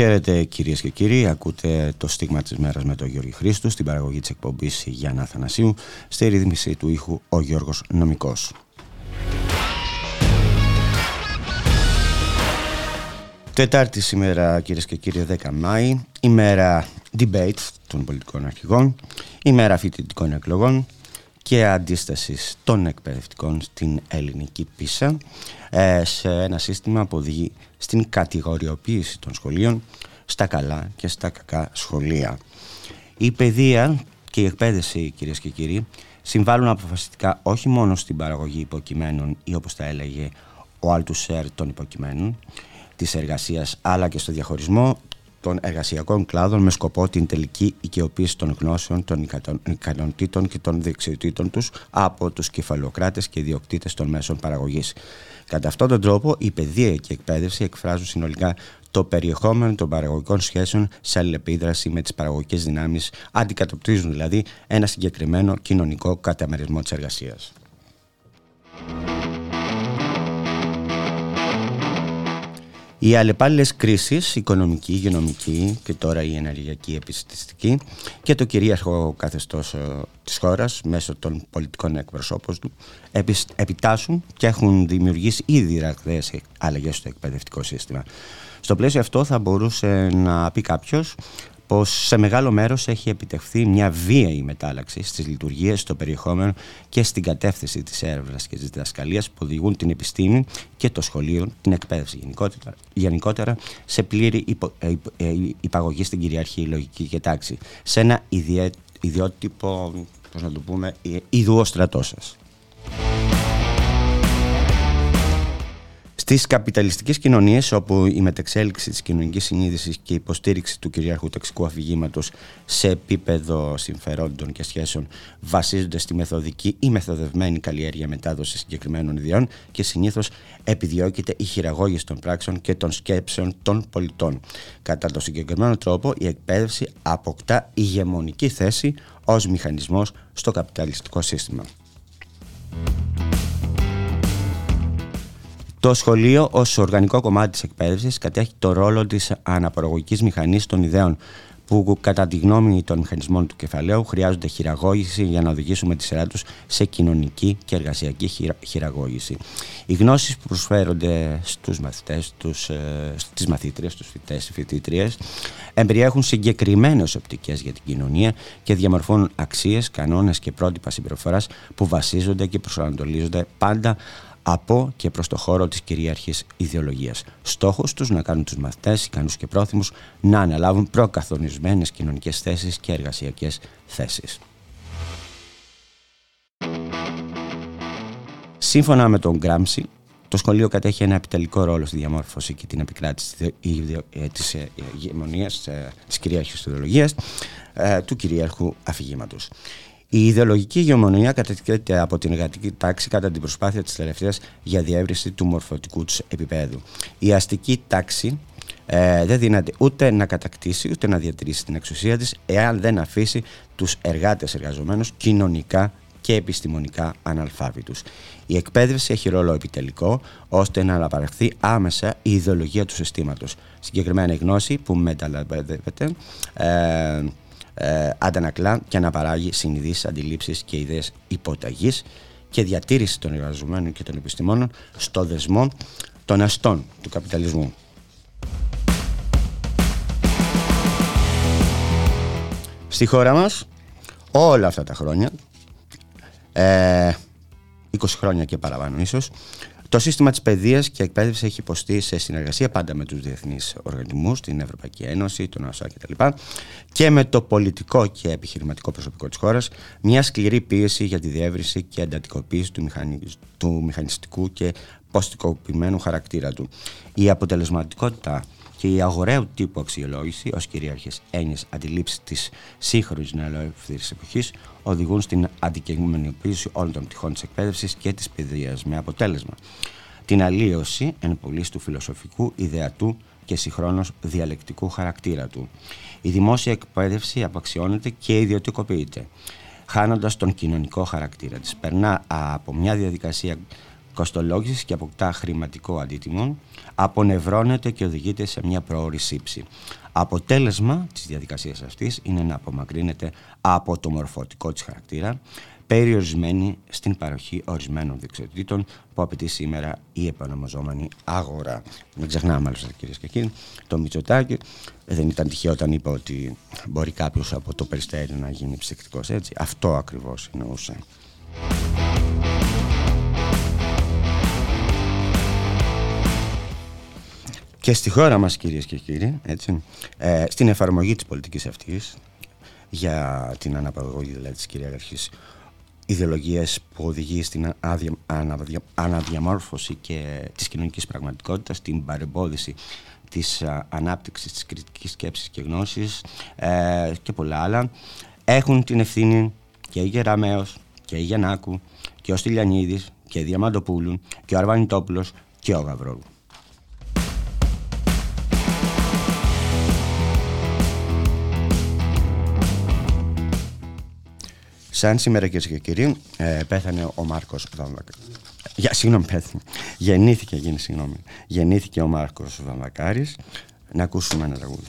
Χαίρετε κυρίες και κύριοι, ακούτε το στίγμα της μέρας με τον Γιώργη Χρήστου στην παραγωγή της εκπομπής Γιάννα Θανασίου στη ρύθμιση του ήχου ο Γιώργος Νομικός. Τετάρτη σήμερα κυρίες και κύριοι 10 Μάη, ημέρα debate των πολιτικών αρχηγών, ημέρα φοιτητικών εκλογών και αντίσταση των εκπαιδευτικών στην ελληνική πίσα ε, σε ένα σύστημα που οδηγεί στην κατηγοριοποίηση των σχολείων στα καλά και στα κακά σχολεία. Η παιδεία και η εκπαίδευση κυρίες και κύριοι συμβάλλουν αποφασιστικά όχι μόνο στην παραγωγή υποκειμένων ή όπως τα έλεγε ο Αλτουσέρ των υποκειμένων της εργασίας αλλά και στο διαχωρισμό των εργασιακών κλάδων με σκοπό την τελική οικειοποίηση των γνώσεων, των ικανοτήτων και των δεξιοτήτων τους από τους κεφαλοκράτες και ιδιοκτήτες των μέσων παραγωγής. Κατά αυτόν τον τρόπο, η παιδεία και η εκπαίδευση εκφράζουν συνολικά το περιεχόμενο των παραγωγικών σχέσεων σε αλληλεπίδραση με τις παραγωγικές δυνάμεις, αντικατοπτρίζουν δηλαδή ένα συγκεκριμένο κοινωνικό καταμερισμό της εργασίας. Οι αλλεπάλληλες κρίσεις, οικονομική, υγειονομική και τώρα η ενεργειακή επιστημιστική και το κυρίαρχο καθεστώς ε, της χώρας μέσω των πολιτικών εκπροσώπων του επιτάσσουν και έχουν δημιουργήσει ήδη ραγδαίες αλλαγές στο εκπαιδευτικό σύστημα. Στο πλαίσιο αυτό θα μπορούσε να πει κάποιος πως σε μεγάλο μέρος έχει επιτευχθεί μια βίαιη μετάλλαξη στις λειτουργίες, στο περιεχόμενο και στην κατεύθυνση της έρευνας και της διδασκαλίας που οδηγούν την επιστήμη και το σχολείο, την εκπαίδευση γενικότερα, γενικότερα σε πλήρη υπο, ε, ε, υπαγωγή στην κυριαρχή λογική και τάξη. Σε ένα ιδιότυπο, πώς να το πούμε, ιδουό στρατό σας. Στις καπιταλιστικές κοινωνίες, όπου η μετεξέλιξη της κοινωνικής συνείδησης και η υποστήριξη του κυριαρχού ταξικού αφηγήματος σε επίπεδο συμφερόντων και σχέσεων βασίζονται στη μεθοδική ή μεθοδευμένη καλλιέργεια μετάδοσης συγκεκριμένων ιδιών και συνήθως επιδιώκεται η χειραγώγηση των πράξεων και των σκέψεων των πολιτών. Κατά τον συγκεκριμένο τρόπο, η εκπαίδευση αποκτά ηγεμονική θέση ως μηχανισμός στο καπιταλιστικό σύστημα. Το σχολείο ως οργανικό κομμάτι της εκπαίδευσης κατέχει το ρόλο της αναπαραγωγικής μηχανής των ιδέων, που κατά τη γνώμη των μηχανισμών του κεφαλαίου χρειάζονται χειραγώγηση για να οδηγήσουν με τη σειρά τους σε κοινωνική και εργασιακή χειραγώγηση. Οι γνώσεις που προσφέρονται στους μαθητές, ε, στις μαθήτριες, στους φοιτητές, φοιτήτριες, εμπεριέχουν συγκεκριμένες οπτικές για την κοινωνία και διαμορφώνουν αξίες, κανόνες και πρότυπα συμπεριφοράς που βασίζονται και προσανατολίζονται πάντα από και προς το χώρο της κυρίαρχης ιδεολογίας. Στόχος τους να κάνουν τους μαθητές ικανούς και πρόθυμους να αναλάβουν προκαθονισμένες κοινωνικές θέσεις και εργασιακές θέσεις. Σύμφωνα με τον Γκράμψη, το σχολείο κατέχει ένα επιτελικό ρόλο στη διαμόρφωση και την επικράτηση της ε, ηγεμονίας ε, της κυρίαρχης ιδεολογίας ε, του κυρίαρχου αφηγήματος. Η ιδεολογική ηγεμονία κατατηρείται από την εργατική τάξη κατά την προσπάθεια της τελευταίας για διεύρυνση του μορφωτικού του επίπεδου. Η αστική τάξη ε, δεν δύναται ούτε να κατακτήσει ούτε να διατηρήσει την εξουσία της εάν δεν αφήσει τους εργάτες εργαζομένους κοινωνικά και επιστημονικά αναλφάβητους. Η εκπαίδευση έχει ρόλο επιτελικό ώστε να αναπαραχθεί άμεσα η ιδεολογία του συστήματος. Συγκεκριμένη γνώση που μεταλαμβάνεται ε, ε, αντανακλά και αναπαράγει συνειδήσεις, αντιλήψεις και ιδέες υποταγής και διατήρηση των εργαζομένων και των επιστημόνων στο δεσμό των αστών του καπιταλισμού. Στη χώρα μας όλα αυτά τα χρόνια, ε, 20 χρόνια και παραπάνω ίσως, το σύστημα της παιδείας και εκπαίδευσης έχει υποστεί σε συνεργασία πάντα με τους διεθνείς οργανισμούς, την Ευρωπαϊκή Ένωση, τον ΟΣΑ κτλ. και με το πολιτικό και επιχειρηματικό προσωπικό της χώρας μια σκληρή πίεση για τη διεύρυνση και εντατικοποίηση του, του μηχανιστικού και ποστικοποιημένου χαρακτήρα του. Η αποτελεσματικότητα και η αγοραίου τύπου αξιολόγηση ως κυρίαρχες έννοιες αντιλήψεις της σύγχρονης νεοελεύθερης εποχής οδηγούν στην αντικειμενιοποίηση όλων των πτυχών της εκπαίδευσης και της παιδείας με αποτέλεσμα την αλλίωση εν πωλής του φιλοσοφικού, ιδεατού και συγχρόνως διαλεκτικού χαρακτήρα του. Η δημόσια εκπαίδευση απαξιώνεται και ιδιωτικοποιείται, χάνοντας τον κοινωνικό χαρακτήρα της. Περνά από μια διαδικασία κοστολόγησης και αποκτά χρηματικό αντίτιμο, απονευρώνεται και οδηγείται σε μια προώρη σύψη. Αποτέλεσμα της διαδικασίας αυτής είναι να απομακρύνεται από το μορφωτικό της χαρακτήρα, περιορισμένη στην παροχή ορισμένων δεξιοτήτων που απαιτεί σήμερα η επανομαζόμενη αγορά. Μην ξεχνάμε μάλιστα κυρίες και κύριοι, το Μητσοτάκι δεν ήταν τυχαίο όταν είπα ότι μπορεί κάποιος από το περιστέρι να γίνει ψυχτικό έτσι. Αυτό ακριβώς εννοούσε. Και στη χώρα μας κυρίες και κύριοι, έτσι, ε, στην εφαρμογή της πολιτικής αυτής, για την αναπαραγωγή δηλαδή της κυριαρχής ιδεολογίες που οδηγεί στην αναδιαμόρφωση και της κοινωνικής πραγματικότητας, στην παρεμπόδιση της ανάπτυξης της κριτικής σκέψης και γνώσης ε, και πολλά άλλα, έχουν την ευθύνη και η Γεραμέως και η Γιαννάκου και ο Στυλιανίδης και η Διαμαντοπούλου και ο Αρβανιτόπουλος και ο Γαβρόλου. Σαν σήμερα κυρίες και κύριοι, ε, πέθανε ο Μάρκος Βαμβακάρη. Για, συγγνώμη, πέθανε. Γεννήθηκε, γίνει, συγγνώμη. Γεννήθηκε ο Μάρκος Βαμβακάρης. Να ακούσουμε ένα τραγούδι.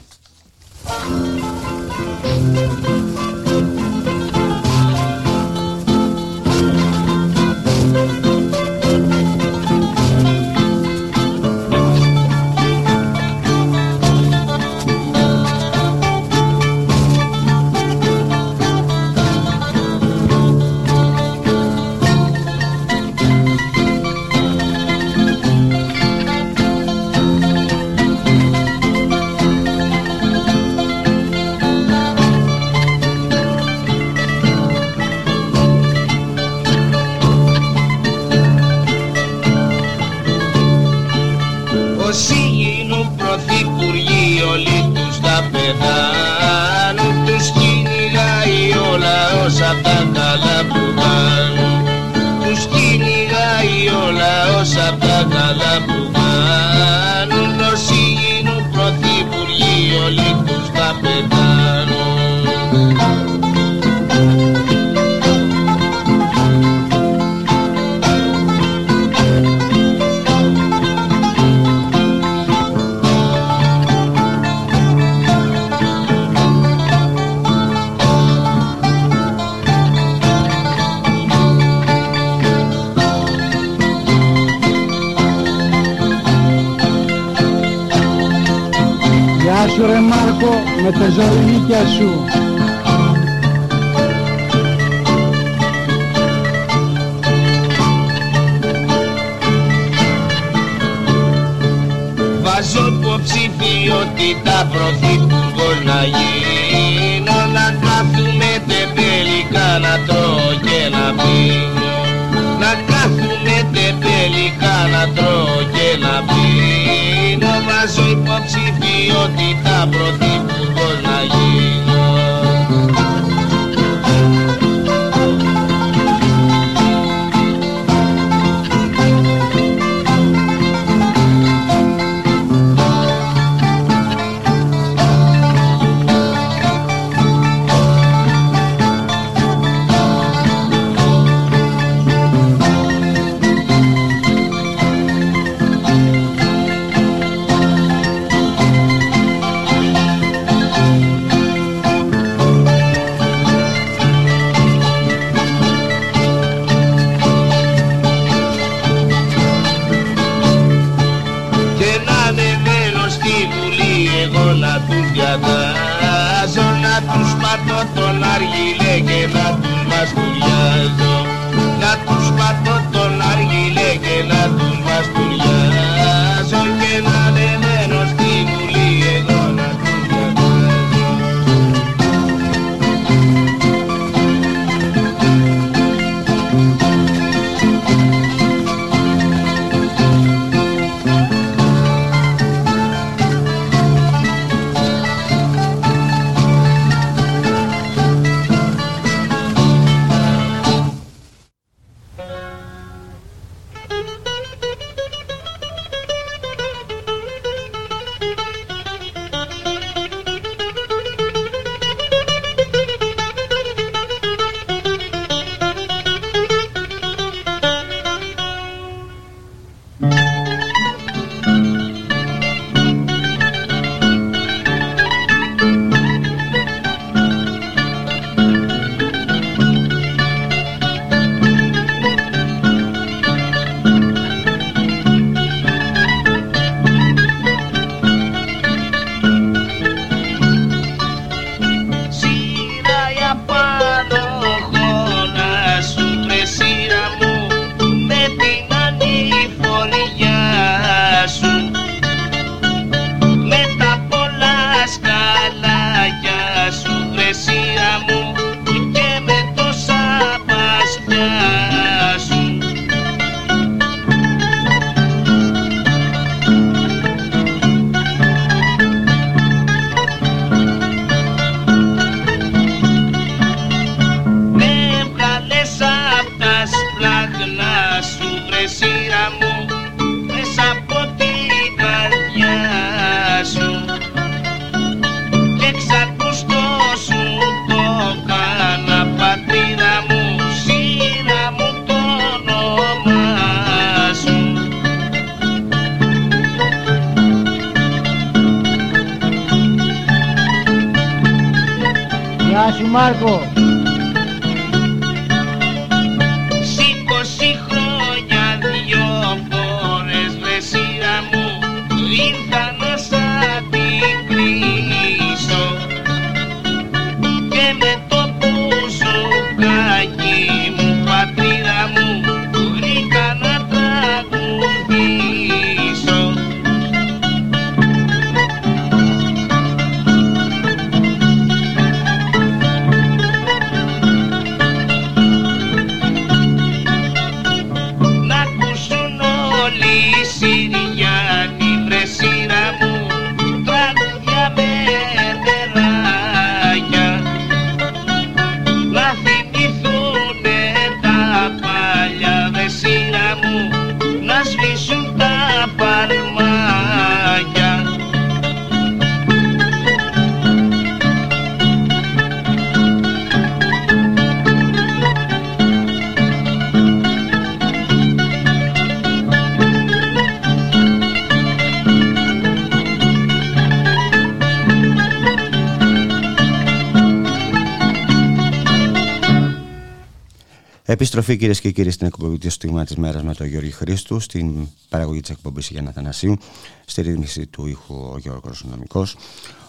Επιστροφή κυρίες και κύριοι στην εκπομπή του Στιγμά της Μέρας με τον Γιώργη Χρήστου, στην παραγωγή της εκπομπής Γιάννα Θανασίου, στη ρύθμιση του ήχου ο Γιώργος Νομικός.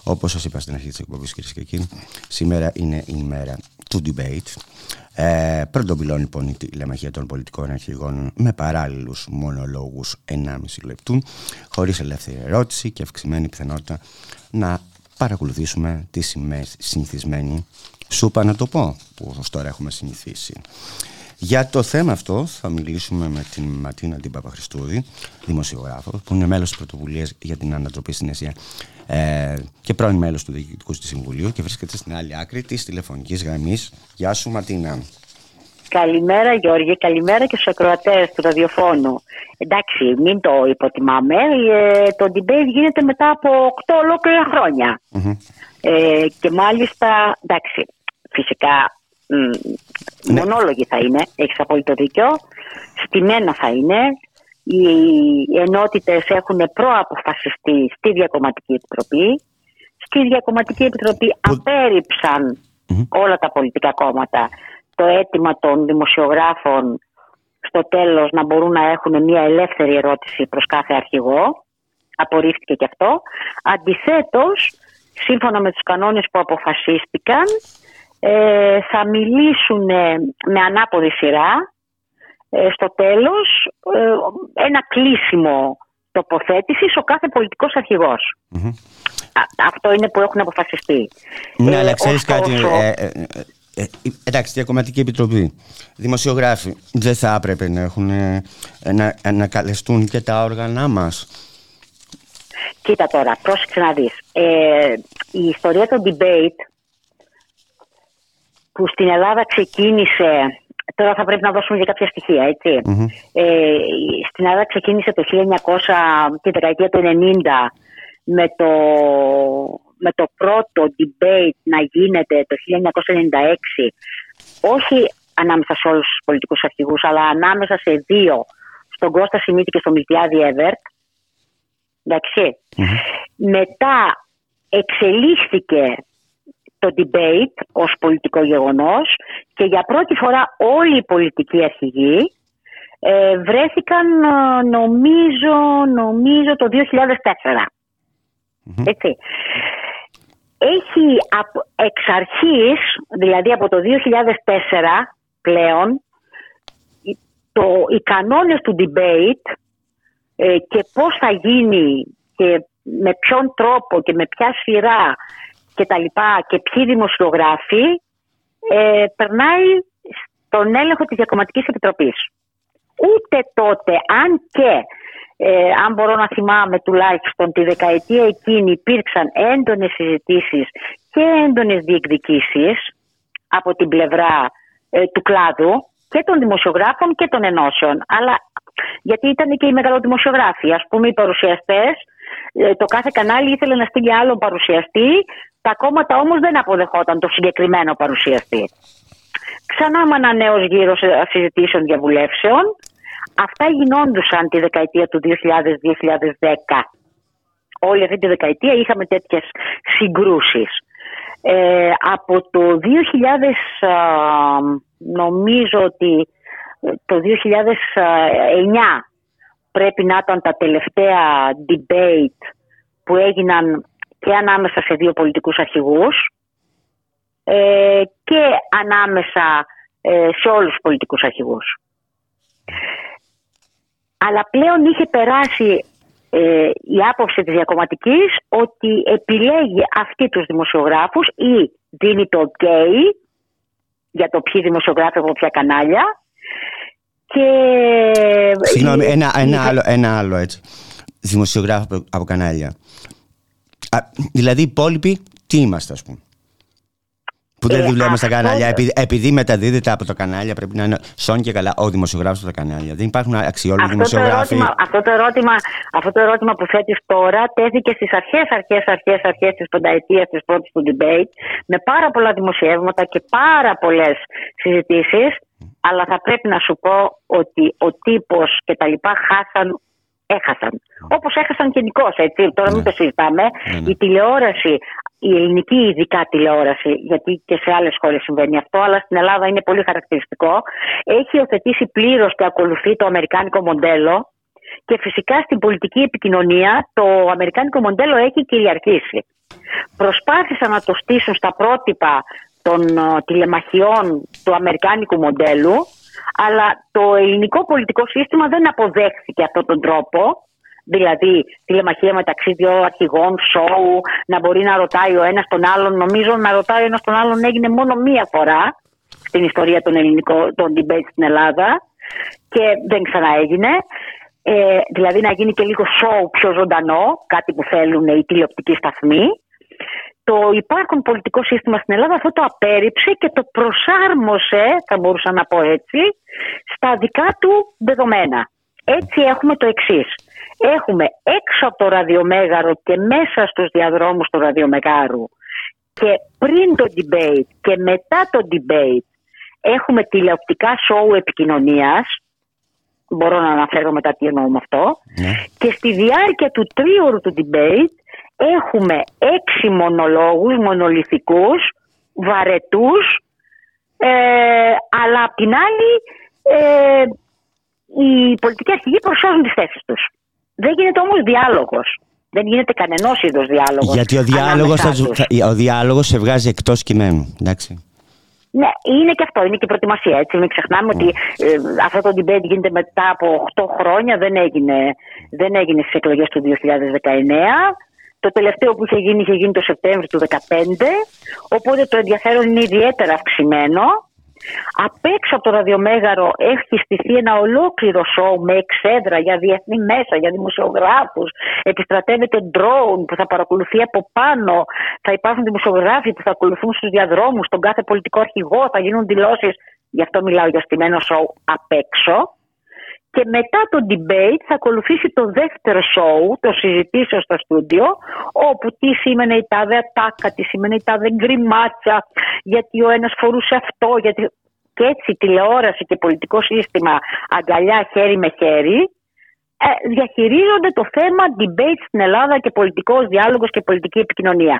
Όπως σας είπα στην αρχή της εκπομπής, κυρίες και κύριοι, σήμερα είναι η ημέρα του debate. Ε, πρώτον πυλών λοιπόν η τηλεμαχία των πολιτικών αρχηγών με παράλληλους μονολόγους 1,5 λεπτού, χωρίς ελεύθερη ερώτηση και αυξημένη πιθανότητα να παρακολουθήσουμε τη συνηθισμένη σούπα να το πω, που ως τώρα έχουμε συνηθίσει. Για το θέμα αυτό θα μιλήσουμε με την Ματίνα την Παπαχριστούδη, δημοσιογράφος, που είναι μέλος της πρωτοβουλίας για την ανατροπή στην Ασία ε, και πρώην μέλος του Διοικητικού του Συμβουλίου και βρίσκεται στην άλλη άκρη της τηλεφωνικής γραμμής. Γεια σου Ματίνα. Καλημέρα Γιώργη, καλημέρα και στους ακροατές του ραδιοφώνου. Εντάξει, μην το υποτιμάμε, ε, το debate γίνεται μετά από 8 ολόκληρα χρόνια. Ε, και μάλιστα, εντάξει, φυσικά μ, Ναι. μονόλογοι θα είναι, έχεις απόλυτο δίκιο, στημένα θα είναι, οι ενότητες έχουν προαποφασιστεί στη Διακομματική Επιτροπή. Στη Διακομματική Επιτροπή απέρριψαν όλα τα πολιτικά κόμματα το αίτημα των δημοσιογράφων στο τέλος να μπορούν να έχουν μια ελεύθερη ερώτηση προς κάθε αρχηγό. Απορρίφθηκε και αυτό. Αντιθέτως, σύμφωνα με τους κανόνες που αποφασίστηκαν, ε, θα μιλήσουν ε, με ανάποδη σειρά ε, στο τέλος ε, ένα κλείσιμο τοποθέτησης ο κάθε πολιτικός αρχηγός. Α- αυτό είναι που έχουν αποφασιστεί. Ναι, Ε, αλλά ξέρεις ωστόσο- κάτι. Ε, ε, ε, ε, εντάξει, Διακομματική Επιτροπή. Δημοσιογράφοι δεν θα έπρεπε να, έχουν, ε, να, να καλεστούν και τα όργανα μας. Κοίτα τώρα, πρόσεξε να δεις. Ε, η ιστορία των debate που στην Ελλάδα ξεκίνησε, τώρα θα πρέπει να δώσουμε και κάποια στοιχεία, έτσι. Ε, στην Ελλάδα ξεκίνησε το 1900, τη δεκαετία του 90, με το, με το πρώτο debate να γίνεται το 1996, όχι ανάμεσα σε όλους τους πολιτικούς αρχηγούς, αλλά ανάμεσα σε δύο, στον Κώστα Σιμίτη και στον Μιλτιάδη Εύερτ, Εντάξει. Μετά εξελίχθηκε το debate ως πολιτικό γεγονός και για πρώτη φορά όλοι οι πολιτικοί αρχηγοί ε, βρέθηκαν ε, νομίζω, νομίζω το 2004. Έτσι. Έχει απ- εξ αρχής, δηλαδή από το 2004 πλέον, οι- το, οι κανόνες του debate ε, και πώς θα γίνει και με ποιον τρόπο και με ποια σειρά και τα λοιπά και ποιοι δημοσιογράφοι ε, περνάει στον έλεγχο της Διακομματικής Επιτροπής. Ούτε τότε, αν και ε, αν μπορώ να θυμάμαι τουλάχιστον τη δεκαετία εκείνη υπήρξαν έντονες συζητήσεις και έντονες διεκδικήσεις από την πλευρά ε, του κλάδου και των δημοσιογράφων και των ενώσεων. Αλλά γιατί ήταν και οι μεγαλοδημοσιογράφοι. Ας πούμε οι παρουσιαστές, ε, το κάθε κανάλι ήθελε να στείλει άλλον παρουσιαστή, τα κόμματα όμως δεν αποδεχόταν το συγκεκριμένο παρουσιαστή. Ξανά με ένα νέος γύρος συζητήσεων διαβουλεύσεων. Αυτά γινόντουσαν τη δεκαετία του 2000-2010. Όλη αυτή τη δεκαετία είχαμε τέτοιες συγκρούσεις. Ε, από το 2000 νομίζω ότι το 2009 πρέπει να ήταν τα τελευταία debate που έγιναν και ανάμεσα σε δύο πολιτικούς αρχηγούς ε, και ανάμεσα ε, σε όλους τους πολιτικούς αρχηγούς. Αλλά πλέον είχε περάσει ε, η άποψη της διακομματικής ότι επιλέγει αυτή τους δημοσιογράφους ή δίνει το ok για το ποιοι δημοσιογράφοι από ποια κανάλια και... Συγγνώμη, ένα, ένα, άλλο, ένα άλλο έτσι. Δημοσιογράφο από, από κανάλια. Α, δηλαδή οι υπόλοιποι τι είμαστε ας πούμε; Που δεν ε, δουλεύουμε στα κανάλια. Επειδή, επειδή μεταδίδεται από τα κανάλια, πρέπει να είναι σόν και καλά ο δημοσιογράφος από τα κανάλια. Δεν υπάρχουν αξιόλογοι δημοσιογράφοι. Το ερώτημα, αυτό, το ερώτημα, αυτό το ερώτημα που θέτεις τώρα τέθηκε στις αρχές, αρχές, αρχές, αρχές της πενταετίας της πρώτης του debate, με πάρα πολλά δημοσιεύματα και πάρα πολλές συζητήσεις. Αλλά θα πρέπει να σου πω ότι ο τύπος και τα λοιπά χάσαν έχασαν. Όπως έχασαν και γενικώ, έτσι. Τώρα μην ναι. το συζητάμε. Ναι, ναι. Η τηλεόραση η ελληνική ειδικά τηλεόραση, γιατί και σε άλλες χώρες συμβαίνει αυτό, αλλά στην Ελλάδα είναι πολύ χαρακτηριστικό, έχει υιοθετήσει πλήρως και ακολουθεί το αμερικάνικο μοντέλο και φυσικά στην πολιτική επικοινωνία το αμερικάνικο μοντέλο έχει κυριαρχήσει. Προσπάθησαν να το στήσουν στα πρότυπα των ε, τηλεμαχιών του αμερικάνικου μοντέλου, αλλά το ελληνικό πολιτικό σύστημα δεν αποδέχθηκε αυτόν τον τρόπο Δηλαδή τηλεμαχία μεταξύ δύο αρχηγών, σοου, να μπορεί να ρωτάει ο ένας τον άλλον. Νομίζω να ρωτάει ο ένας τον άλλον έγινε μόνο μία φορά στην ιστορία των ελληνικών των debate στην Ελλάδα και δεν ξαναέγινε. Ε, δηλαδή να γίνει και λίγο σοου πιο ζωντανό, κάτι που θέλουν οι τηλεοπτικοί σταθμοί. Το υπάρχον πολιτικό σύστημα στην Ελλάδα αυτό το απέρριψε και το προσάρμοσε, θα μπορούσα να πω έτσι, στα δικά του δεδομένα. Έτσι έχουμε το εξής έχουμε έξω από το ραδιομέγαρο και μέσα στους διαδρόμους του ραδιομεγάρου και πριν το debate και μετά το debate έχουμε τηλεοπτικά σοου επικοινωνίας μπορώ να αναφέρω μετά τι εννοώ με αυτό ναι. και στη διάρκεια του τρίωρου του debate έχουμε έξι μονολόγους μονολυθικούς βαρετούς ε, αλλά απ' την άλλη ε, οι πολιτικοί αρχηγοί προσώζουν τις θέσεις τους. Δεν γίνεται όμως διάλογος. Δεν γίνεται κανένα είδος διάλογος. Γιατί ο διάλογος θα, ο διάλογος σε βγάζει εκτός κειμένου. Εντάξει. Ναι, είναι και αυτό, είναι και η προετοιμασία. Έτσι. Μην ξεχνάμε ότι ε, αυτό το debate γίνεται μετά από 8 χρόνια, δεν έγινε, δεν έγινε στις εκλογές του 2019. Το τελευταίο που είχε γίνει είχε γίνει το Σεπτέμβριο του 2015. Οπότε το ενδιαφέρον είναι ιδιαίτερα αυξημένο. Απ' έξω από το ραδιομέγαρο έχει στηθεί ένα ολόκληρο σοου με εξέδρα για διεθνή μέσα, για δημοσιογράφους. Επιστρατεύεται drone που θα παρακολουθεί από πάνω. Θα υπάρχουν δημοσιογράφοι που θα ακολουθούν στους διαδρόμους, τον κάθε πολιτικό αρχηγό, θα γίνουν δηλώσεις. Γι' αυτό μιλάω για στημένο σοου απ' έξω. Και μετά το debate θα ακολουθήσει το δεύτερο show, το συζητήσεων στο στούντιο, όπου τι σήμαινε η τάδε ατάκα, τι σήμαινε η τάδε γκριμάτσα, γιατί ο ένας φορούσε αυτό, γιατί... Και έτσι τηλεόραση και πολιτικό σύστημα αγκαλιά χέρι με χέρι ε, διαχειρίζονται το θέμα debate στην Ελλάδα και πολιτικός διάλογος και πολιτική επικοινωνία.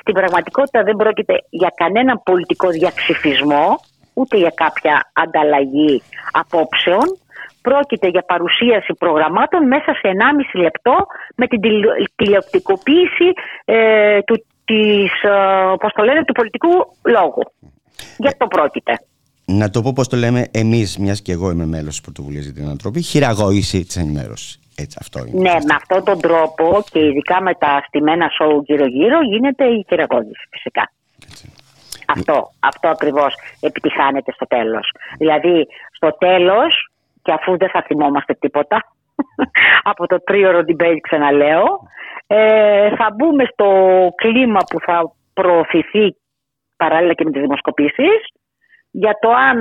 Στην πραγματικότητα δεν πρόκειται για κανένα πολιτικό διαψηφισμό, ούτε για κάποια ανταλλαγή απόψεων, Πρόκειται για παρουσίαση προγραμμάτων μέσα σε 1,5 λεπτό με την τηλεοπτικοποίηση ε, του, της, ε, το λένε, του πολιτικού λόγου. Για αυτό πρόκειται. Να το πω πώς το λέμε εμείς, μιας και εγώ είμαι μέλος της Πρωτοβουλίας για την Ανατροπή, χειραγώγηση της ενημέρωσης. Έτσι, αυτό είναι. Ναι, με αυτόν τον τρόπο και ειδικά με τα στημένα σοου γύρω-γύρω γίνεται η χειραγώγηση φυσικά. Αυτό, αυτό ακριβώς επιτυχάνεται στο τέλος. Δηλαδή, στο τέλος και αφού δεν θα θυμόμαστε τίποτα από το τρίωρο debate ξαναλέω ε, θα μπούμε στο κλίμα που θα προωθηθεί παράλληλα και με τις δημοσκοπήσεις για το αν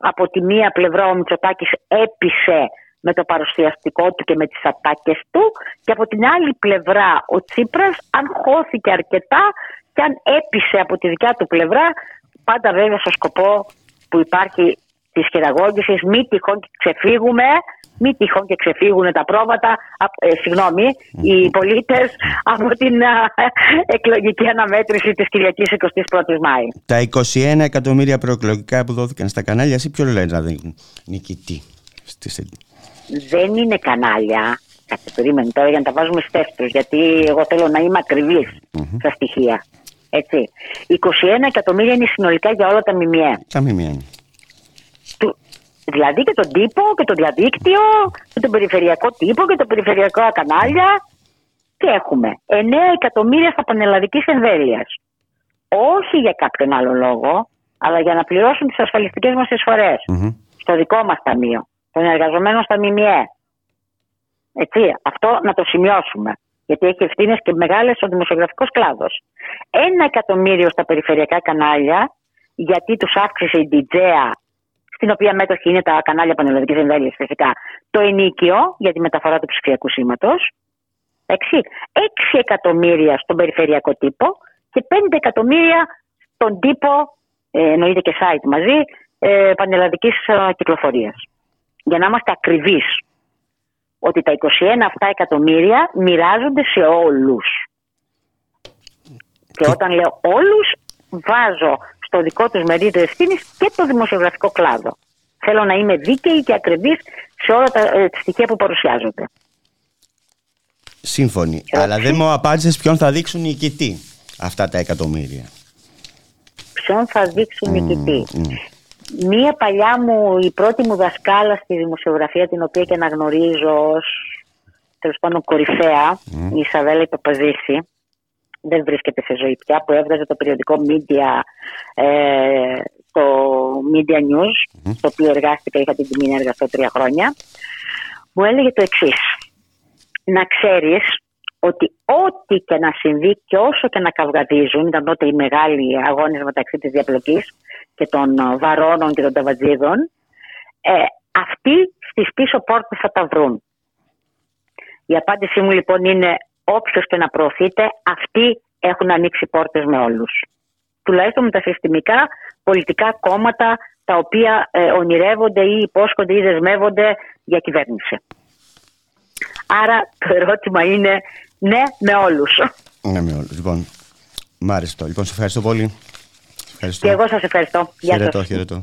από τη μία πλευρά ο Μητσοτάκης έπεισε με το παρουσιαστικό του και με τις ατάκες του και από την άλλη πλευρά ο Τσίπρας αν χώθηκε αρκετά και αν έπεισε από τη δικιά του πλευρά πάντα βέβαια στο σκοπό που υπάρχει της χειραγώγησης, μη τυχόν και ξεφύγουμε, μη τυχόν και ξεφύγουν τα πρόβατα, ε, συγγνώμη, οι πολίτες από την εκλογική αναμέτρηση της Κυριακής 21ης Μάη. Τα 21 εκατομμύρια προεκλογικά που δόθηκαν στα κανάλια, εσύ ποιο λένε να δίνουν νικητή. Δεν είναι κανάλια, Κάτσε, περίμενε τώρα για να τα βάζουμε στέφτου, γιατί εγώ θέλω να είμαι ακριβής mm-hmm. στα στοιχεία. Έτσι. 21 εκατομμύρια είναι συνολικά για όλα τα ΜΜΕ. Τα ΜΜΕ. Δηλαδή και τον τύπο και το διαδίκτυο και τον περιφερειακό τύπο και τα περιφερειακά κανάλια. Τι έχουμε; 9 εκατομμύρια στα πανελλαδικής εμβέλειας. Όχι για κάποιον άλλο λόγο, αλλά για να πληρώσουν τις ασφαλιστικές μας εισφορές. Mm-hmm. Στο δικό μας ταμείο. Των εργαζομένων στα ΜΜΕ. Έτσι, αυτό να το σημειώσουμε. Γιατί έχει ευθύνες και μεγάλες ο δημοσιογραφικός κλάδος. Ένα εκατομμύριο στα περιφερειακά κανάλια, γιατί τους αύξησε η Ντιτζέα, στην οποία μέτοχη είναι τα κανάλια πανελλαδικής εμβέλειας φυσικά, το ενίκιο για τη μεταφορά του ψηφιακού σήματος. 6 εκατομμύρια στον περιφερειακό τύπο και 5 εκατομμύρια στον τύπο, ε, εννοείται και site μαζί, ε, πανελλαδικής ε, κυκλοφορίας. Για να είμαστε ακριβείς ότι τα 21 αυτά εκατομμύρια μοιράζονται σε όλους. Και όταν λέω όλους, βάζω στο δικό τους μερίδιο ευθύνης και το δημοσιογραφικό κλάδο. Θέλω να είμαι δίκαιη και ακριβής σε όλα τα ε, στοιχεία που παρουσιάζονται. Σύμφωνοι. Αλλά δεν μου απάντησες ποιον θα δείξουν νικητή αυτά τα εκατομμύρια. Ποιον θα δείξουν νικητή. Μία παλιά μου, η πρώτη μου δασκάλα στη δημοσιογραφία, την οποία και αναγνωρίζω ως τέλος πάντων κορυφαία, η Ισαβέλα Παπαζήση, δεν βρίσκεται σε ζωή πια, που έβγαζε το περιοδικό Media, ε, το Media News, mm. το οποίο εργάστηκα, είχα την τιμή να εργαστώ τρία χρόνια, μου έλεγε το εξής. Να ξέρεις ότι ό,τι και να συμβεί και όσο και να καυγαδίζουν, ήταν τότε οι μεγάλοι αγώνες μεταξύ της διαπλοκής, και των ε, βαρώνων και των ταβατζίδων, ε, αυτοί στις πίσω πόρτες θα τα βρουν. Η απάντησή μου λοιπόν είναι όποιος και να προωθείτε, αυτοί έχουν ανοίξει πόρτες με όλους. Τουλάχιστον με τα συστημικά πολιτικά κόμματα τα οποία ε, ονειρεύονται ή υπόσχονται ή δεσμεύονται για κυβέρνηση. Άρα το ερώτημα είναι ναι με όλους. Ναι με όλους. Λοιπόν, μ' άρεσε το. Λοιπόν, σε ευχαριστώ πολύ. Ευχαριστώ. Και εγώ σας ευχαριστώ. Γεια χαιρετώ, Χαιρετώ.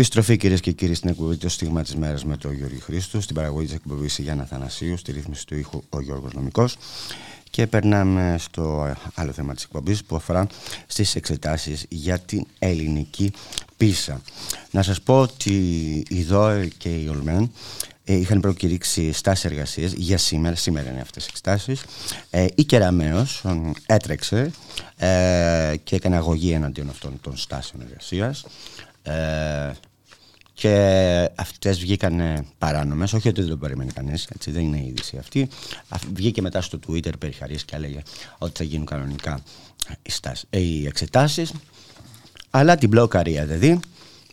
Επιστροφή κυρίες και κύριοι στην εκπομπή Το Στίγμα της Μέρας με τον Γιώργη Χρήστο. Στην παραγωγή της εκπομπής Γιάννα Θανασίου. Στη ρύθμιση του ήχου ο Γιώργος Νομικός. Και περνάμε στο άλλο θέμα της εκπομπής που αφορά στις εξετάσεις για την ελληνική πίσα. Να σας πω ότι η ΔΟΕ και η Ολμέν ε, είχαν προκηρύξει στάσεις εργασία για σήμερα. Σήμερα είναι αυτές οι εξετάσεις. Ε, η Κεραμαίο έτρεξε ε, και έκανε αγωγή εναντίον αυτών των στάσεων εργασίας. Ε, και αυτές βγήκαν παράνομες, όχι ότι δεν το περιμένει κανείς, έτσι δεν είναι η είδηση αυτή. Βγήκε μετά στο Twitter περιχαρής και έλεγε ότι θα γίνουν κανονικά οι, στάσεις, οι εξετάσεις. Αλλά την μπλόκαρη η ΑΔΔ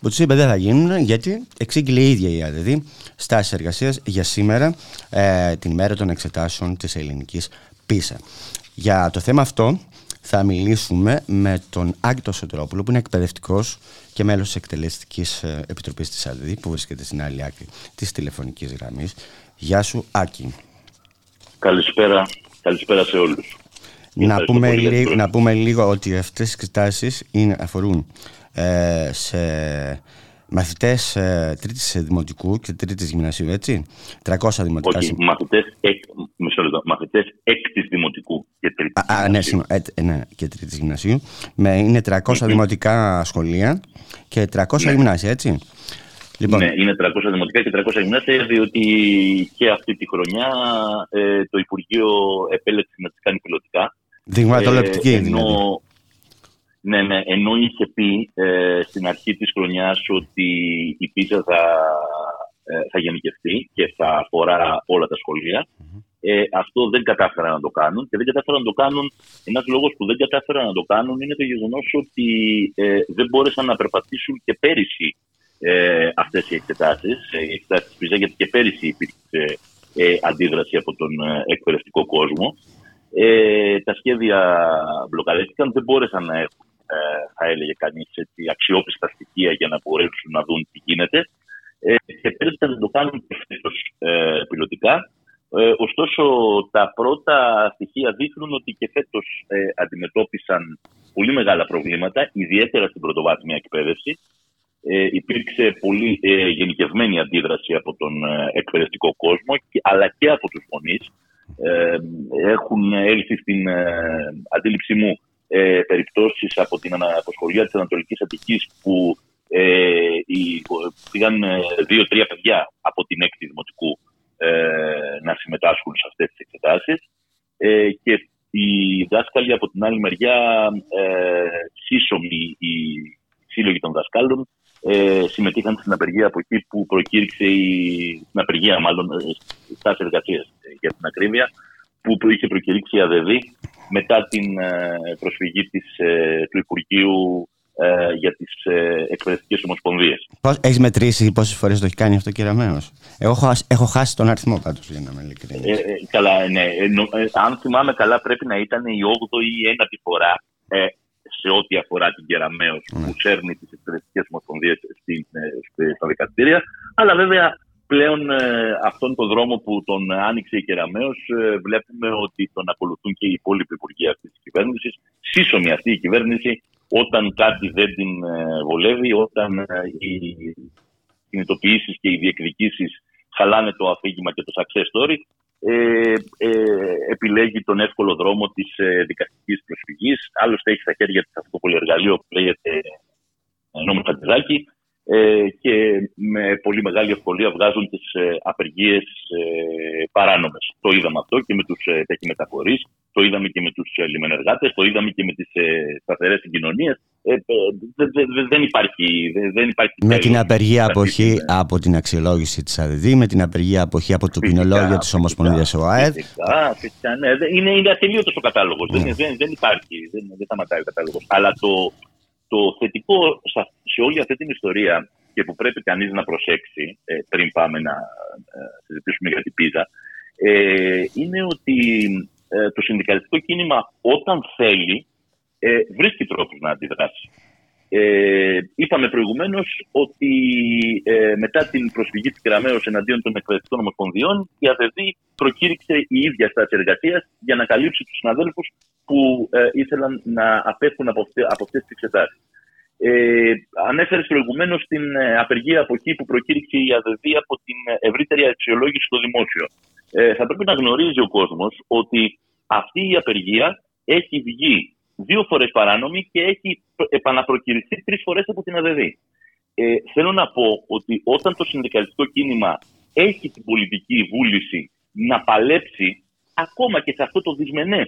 που τους είπε δεν θα γίνουν γιατί εξήγηλε η ίδια η ΑΔΔ στάσεις εργασίας για σήμερα, ε, την ημέρα των εξετάσεων της ελληνικής πίσας. Για το θέμα αυτό θα μιλήσουμε με τον Άγγιτο Σωτρόπουλο που είναι εκπαιδευτικός και μέλος της Εκτελεστικής ε, Επιτροπής της ΑΔΔ που βρίσκεται στην άλλη άκρη της τηλεφωνικής γραμμής. Γεια σου Άκη. Καλησπέρα, καλησπέρα σε όλους. Να πούμε, λίγο, να πούμε λίγο ότι αυτές οι εξετάσεις αφορούν ε, σε μαθητές ε, τρίτης δημοτικού και τρίτης γυμνασίου, έτσι. 300 δημοτικά Όχι, μαθητές εκ, μαθητές έκτης δημοτικού και τρίτης. Α, ναι, ε, ε, ναι, και τρίτης γυμνασίου. Με, είναι 300 δημοτικά σχολεία και 300 ναι. γυμνάσια, έτσι. Λοιπόν. Ναι, είναι 300 δημοτικά και 300 γυμνάσια, διότι και αυτή τη χρονιά ε, το Υπουργείο επέλεξε να τις κάνει πιλωτικά. Δειγματολεπτική, ε, δηλαδή. Ναι, ναι, ενώ είχε πει ε, στην αρχή της χρονιάς ότι η πίζα θα, ε, θα γενικευτεί και θα αφορά όλα τα σχολεια Ε, αυτό δεν κατάφεραν να το κάνουν και δεν κατάφεραν να το κάνουν. Ένας λόγος που δεν κατάφεραν να το κάνουν είναι το γεγονός ότι ε, δεν μπόρεσαν να περπατήσουν και πέρυσι ε, αυτές οι εξετάσει, ε, οι εξετάσει της πίζα, γιατί και πέρυσι υπήρξε ε, αντίδραση από τον ε, εκπαιδευτικό κόσμο. Ε, τα σχέδια μπλοκαρίστηκαν, δεν μπόρεσαν να έχουν ε, θα έλεγε κανείς, αξιόπιστα στοιχεία για να μπορέσουν να δουν τι γίνεται. Ε, και πέρυσι να το κάνουν και φέτος ε, πιλωτικά. Ε, ωστόσο, τα πρώτα στοιχεία δείχνουν ότι και φέτος ε, αντιμετώπισαν πολύ μεγάλα προβλήματα, ιδιαίτερα στην πρωτοβάθμια εκπαίδευση. Ε, υπήρξε πολύ ε, γενικευμένη αντίδραση από τον ε, εκπαιδευτικό κόσμο, αλλά και από τους γονείς. Ε, έχουν έλθει στην αντίληψή μου ε, περιπτώσεις από την αποσχολία της Ανατολικής Αττικής που ε, πήγαν ε, δύο-τρία παιδιά από την έκτη δημοτικού ε, να συμμετάσχουν σε αυτές τις εξετάσεις. Ε, και οι δάσκαλοι από την άλλη μεριά ε, σύσσωμοι οι σύλλογοι των δασκάλων ε, συμμετείχαν στην απεργία από εκεί που προκήρυξε η, στην απεργία μάλλον ε, στάση εργασίας για την ακρίβεια που είχε προκηρύξει η ΑΔΔ μετά την ε, προσφυγή της, ε, του Υπουργείου ε, για τις εκπαιδευτικές ομοσπονδίες. Έχεις μετρήσει πόσες φορές το έχει κάνει αυτό, κύριε Αμέως. Εγώ έχω χάσει τον αριθμό πάντως, για να είμαι ειλικρινής. Ε, καλά, ναι. αν θυμάμαι καλά, πρέπει να ήταν η 8η ή 9η φορά σε ό,τι αφορά την Κεραμέως ναι. που σέρνει τις εκπαιδευτικές ομοσπονδίες στα δικαστήρια. Αλλά βέβαια πλέον ε, αυτόν τον δρόμο που τον άνοιξε η Κεραμέως ε, βλέπουμε ότι τον ακολουθούν και οι υπόλοιποι υπουργοί αυτής της κυβέρνησης. Σύσσωμη αυτή η κυβέρνηση όταν κάτι δεν την ε, βολεύει, όταν οι κινητοποιήσεις και οι διεκδικήσεις χαλάνε το αφήγημα και το success story, ε, ε, επιλέγει τον εύκολο δρόμο της ε, δικαστικής προσφυγής. Άλλωστε έχει στα χέρια της αυτό το πολυεργαλείο που λέγεται νόμο Χατζηδάκη, ε, και με πολύ μεγάλη ευκολία βγάζουν τις ε, απεργίες ε, παράνομες. Το είδαμε αυτό και με τους ε, ταχυμεταφορείς, το είδαμε και με τους ε, λιμενεργάτες, το είδαμε και με τις ε, σταθερές συγκοινωνίες. Ε, δεν υπάρχει, δεν υπάρχει με την απεργία αποχή από την αξιολόγηση της ΑΔΔ, με την απεργία αποχή από το ποινολόγιο της Ομοσπονδίας ΟΑΕΔ. Φυσικά, φυσικά, ναι. Είναι, είναι ατελείωτος ο κατάλογος. Δεν, ναι. δεν, δεν υπάρχει, δεν, δεν σταματάει ο κατάλογος. Αλλά το, το θετικό σε όλη αυτή την ιστορία και που πρέπει κανείς να προσέξει ε, πριν πάμε να ε, συζητήσουμε για την πίζα ε, είναι ότι το συνδικαλιστικό κίνημα όταν θέλει βρίσκει τρόπους να αντιδράσει. Ε, είπαμε προηγουμένως ότι μετά την προσφυγή της Κεραμαίο εναντίον των εκπαιδευτικών ομοσπονδιών, η ΑΔΔ προκήρυξε η ίδια στάση εργασίας για να καλύψει τους συναδέλφους που ήθελαν να απέχουν από, αυτές τις εξετάσεις. Ε, ανέφερες προηγουμένως την ε, απεργία αποχή που προκήρυξε η ΑΔΔ από την ευρύτερη αξιολόγηση στο δημόσιο. Ε, θα πρέπει να γνωρίζει ο κόσμος ότι αυτή η απεργία έχει βγει δύο φορές παράνομη και έχει επαναπροκηρυθεί τρεις φορές από την ΑΔΔ. Ε, θέλω να πω ότι όταν το συνδικαλιστικό κίνημα έχει την πολιτική βούληση να παλέψει ακόμα και σε αυτό το δυσμενές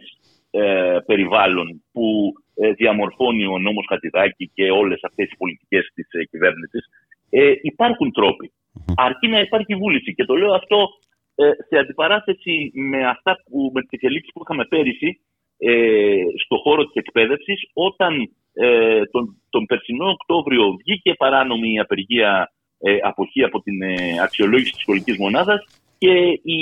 ε, περιβάλλον που ε, διαμορφώνει ο νόμος Χατιδάκη και όλες αυτές οι πολιτικές της ε, κυβέρνησης, ε, υπάρχουν τρόποι. Αρκεί να υπάρχει βούληση. Και το λέω αυτό ε, σε αντιπαράθεση με αυτά που, με τις εξελίξεις που είχαμε πέρυσι ε, στο χώρο της εκπαίδευσης, όταν ε, τον, τον περσινό Οκτώβριο βγήκε παράνομη η απεργία ε, αποχή από την ε, αξιολόγηση της σχολικής μονάδας και οι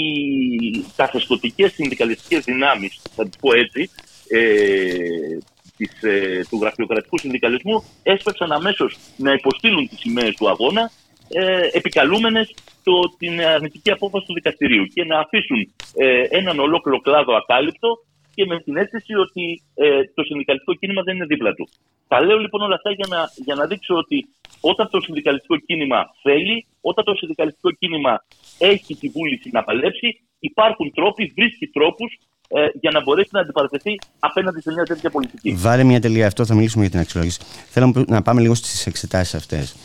καθεστωτικές συνδικαλιστικές δυνάμεις, θα τις πω έτσι, ε, της, ε, του γραφειοκρατικού συνδικαλισμού έσπευσαν αμέσως να υποστείλουν τις σημαίες του αγώνα ε, επικαλούμενες το, την αρνητική απόφαση του δικαστηρίου και να αφήσουν ε, έναν ολόκληρο κλάδο ακάλυπτο και με την αίσθηση ότι ε, το συνδικαλιστικό κίνημα δεν είναι δίπλα του. Τα λέω λοιπόν όλα αυτά για να, για να δείξω ότι όταν το συνδικαλιστικό κίνημα θέλει, όταν το συνδικαλιστικό κίνημα έχει τη βούληση να παλέψει, υπάρχουν τρόποι, βρίσκει τρόπους ε, για να μπορέσει να αντιπαρατεθεί απέναντι σε μια τέτοια πολιτική. Βάλε μια τελεία αυτό, θα μιλήσουμε για την αξιολόγηση. Θέλω να πάμε λίγο στις εξετάσεις αυτές.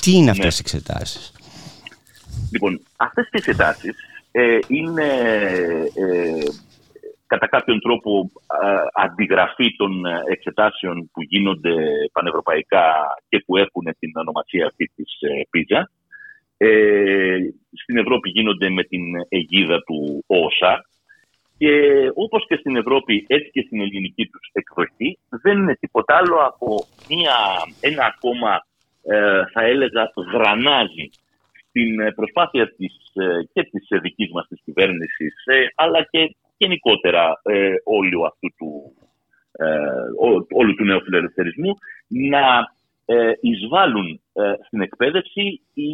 Τι είναι αυτές ναι. οι εξετάσεις, Λοιπόν, αυτές οι εξετάσεις ε, είναι ε, κατά κάποιον τρόπο αντιγραφή των ε, εξετάσεων που γίνονται πανευρωπαϊκά και που έχουν την ονομασία αυτή της ΠΙΖΑ. Ε, στην Ευρώπη γίνονται με την αιγίδα του ΩΣΑ και όπως και στην Ευρώπη έτσι και στην ελληνική τους εκδοχή δεν είναι τίποτα άλλο από μια, ένα ακόμα ε, θα έλεγα γρανάζι στην προσπάθεια της, και της δικής μας της κυβέρνησης αλλά και γενικότερα ε, όλου αυτού του, ε, όλου του νέου φιλελευθερισμού να ε, εισβάλλουν ε, στην εκπαίδευση οι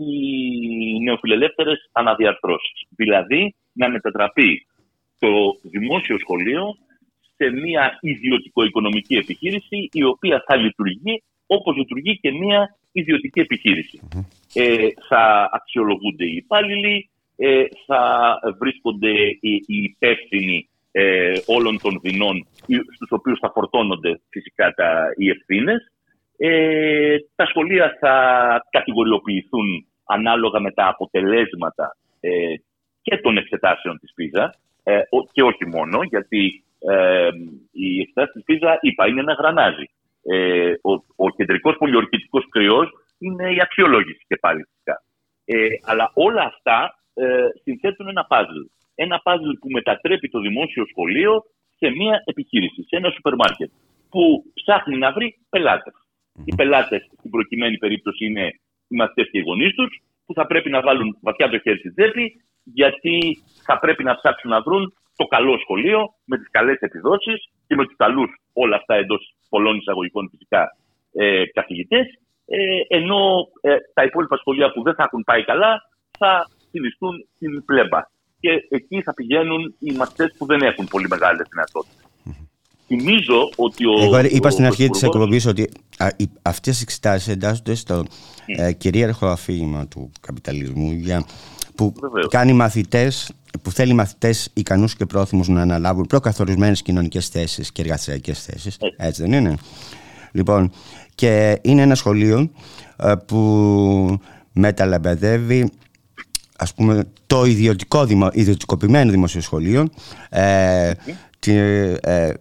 νεοφιλελεύθερες αναδιαρθρώσεις. Δηλαδή να μετατραπεί το δημόσιο σχολείο σε μια ιδιωτικο-οικονομική επιχείρηση η οποία θα λειτουργεί όπως λειτουργεί και μια ιδιωτική Ε, θα αξιολογούνται οι υπάλληλοι, ε, θα βρίσκονται οι, οι υπεύθυνοι ε, όλων των δεινών στους οποίους θα φορτώνονται φυσικά τα, οι ευθύνες. Ε, τα σχολεία θα κατηγοριοποιηθούν ανάλογα με τα αποτελέσματα ε, και των εξετάσεων της ΠΙΖΑ ε, και όχι μόνο γιατί ε, η εξετάση της ΠΙΖΑ είπα είναι ένα γρανάζι. Ε, ο, ο κεντρικός πολιορκητικός κρυός είναι η αξιολόγηση και πάλι φυσικά. Ε, αλλά όλα αυτά ε, συνθέτουν ένα παζλ. Ένα παζλ που μετατρέπει το δημόσιο σχολείο σε μια επιχείρηση, σε ένα σούπερ μάρκετ, που ψάχνει να βρει πελάτες. Οι πελάτες, στην προκειμένη περίπτωση, είναι οι μαθητές και οι γονείς τους, που θα πρέπει να βάλουν βαθιά το χέρι στη τσέπη, γιατί θα πρέπει να ψάξουν να βρουν το καλό σχολείο με τις καλές επιδόσεις και με τους καλούς όλα αυτά εντός πολλών εισαγωγικών φυσικά ε, καθηγητές. Ε, ενώ ε, τα υπόλοιπα σχολεία που δεν θα έχουν πάει καλά θα συνιστούν στην πλέμπα. Και εκεί θα πηγαίνουν οι μαθητές που δεν έχουν πολύ μεγάλες δυνατότητες. Θυμίζω ότι ο. Εγώ είπα στην αρχή της εκπομπής ότι αυτές οι εξετάσεις εντάσσονται στο ε, κυρίαρχο αφήγημα του καπιταλισμού για, που κάνει μαθητές, που θέλει μαθητές ικανούς και πρόθυμους να αναλάβουν προκαθορισμένες κοινωνικές θέσεις και εργασιακές θέσεις. Έτσι δεν είναι; Λοιπόν, και είναι ένα σχολείο ε, που μεταλαμπεδεύει ας πούμε το ιδιωτικό, ιδιωτικοποιημένο δημοσιο σχολείο ε, τη, ε,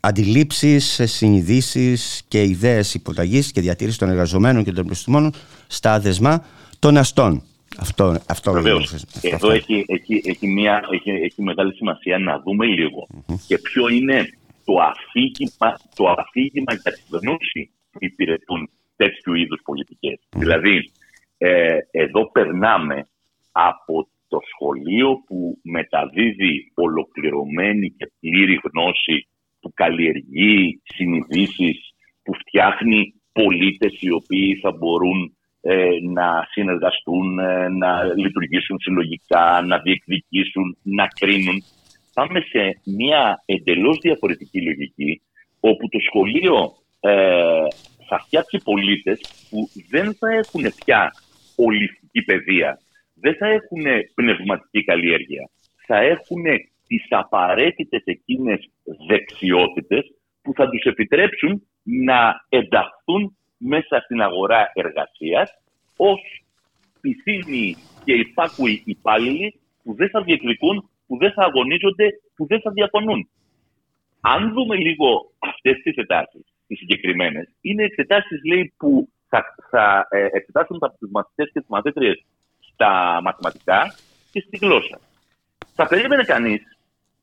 αντιλήψεις, συνειδήσεις και ιδέες υποταγής και διατήρησης των εργαζομένων και των επιστημόνων στα δεσμά των αστών. Αυτό, αυτό Βεβαίως. Εδώ έχει, έχει, έχει, μια, έχει, έχει μεγάλη σημασία να δούμε και ποιο είναι το αφήγημα, το αφήγημα για τη γνώση που υπηρετούν τέτοιου είδους πολιτικές. Δηλαδή, ε, εδώ περνάμε από το σχολείο που μεταδίδει ολοκληρωμένη και πλήρη γνώση, που καλλιεργεί συνειδήσεις, που φτιάχνει πολίτες οι οποίοι θα μπορούν ε, να συνεργαστούν, ε, να λειτουργήσουν συλλογικά, να διεκδικήσουν, να κρίνουν. Πάμε σε μια εντελώς διαφορετική λογική, όπου το σχολείο ε, θα φτιάξει πολίτες που δεν θα έχουν πια ολιστική παιδεία, δεν θα έχουν πνευματική καλλιέργεια, θα έχουν τις απαραίτητες εκείνες δεξιότητες που θα τους επιτρέψουν να ενταχθούν μέσα στην αγορά εργασίας ως πισίνοι και υπάκουοι υπάλληλοι που δεν θα διεκδικούν, που δεν θα αγωνίζονται, που δεν θα διαφωνούν. Αν δούμε λίγο αυτές τις εξετάσεις, τις συγκεκριμένες, είναι εξετάσεις λέει, που θα, θα ε, εξετάσουν τα μαθητές και τις μαθήτριες στα μαθηματικά και στη γλώσσα. Θα περίμενε κανείς,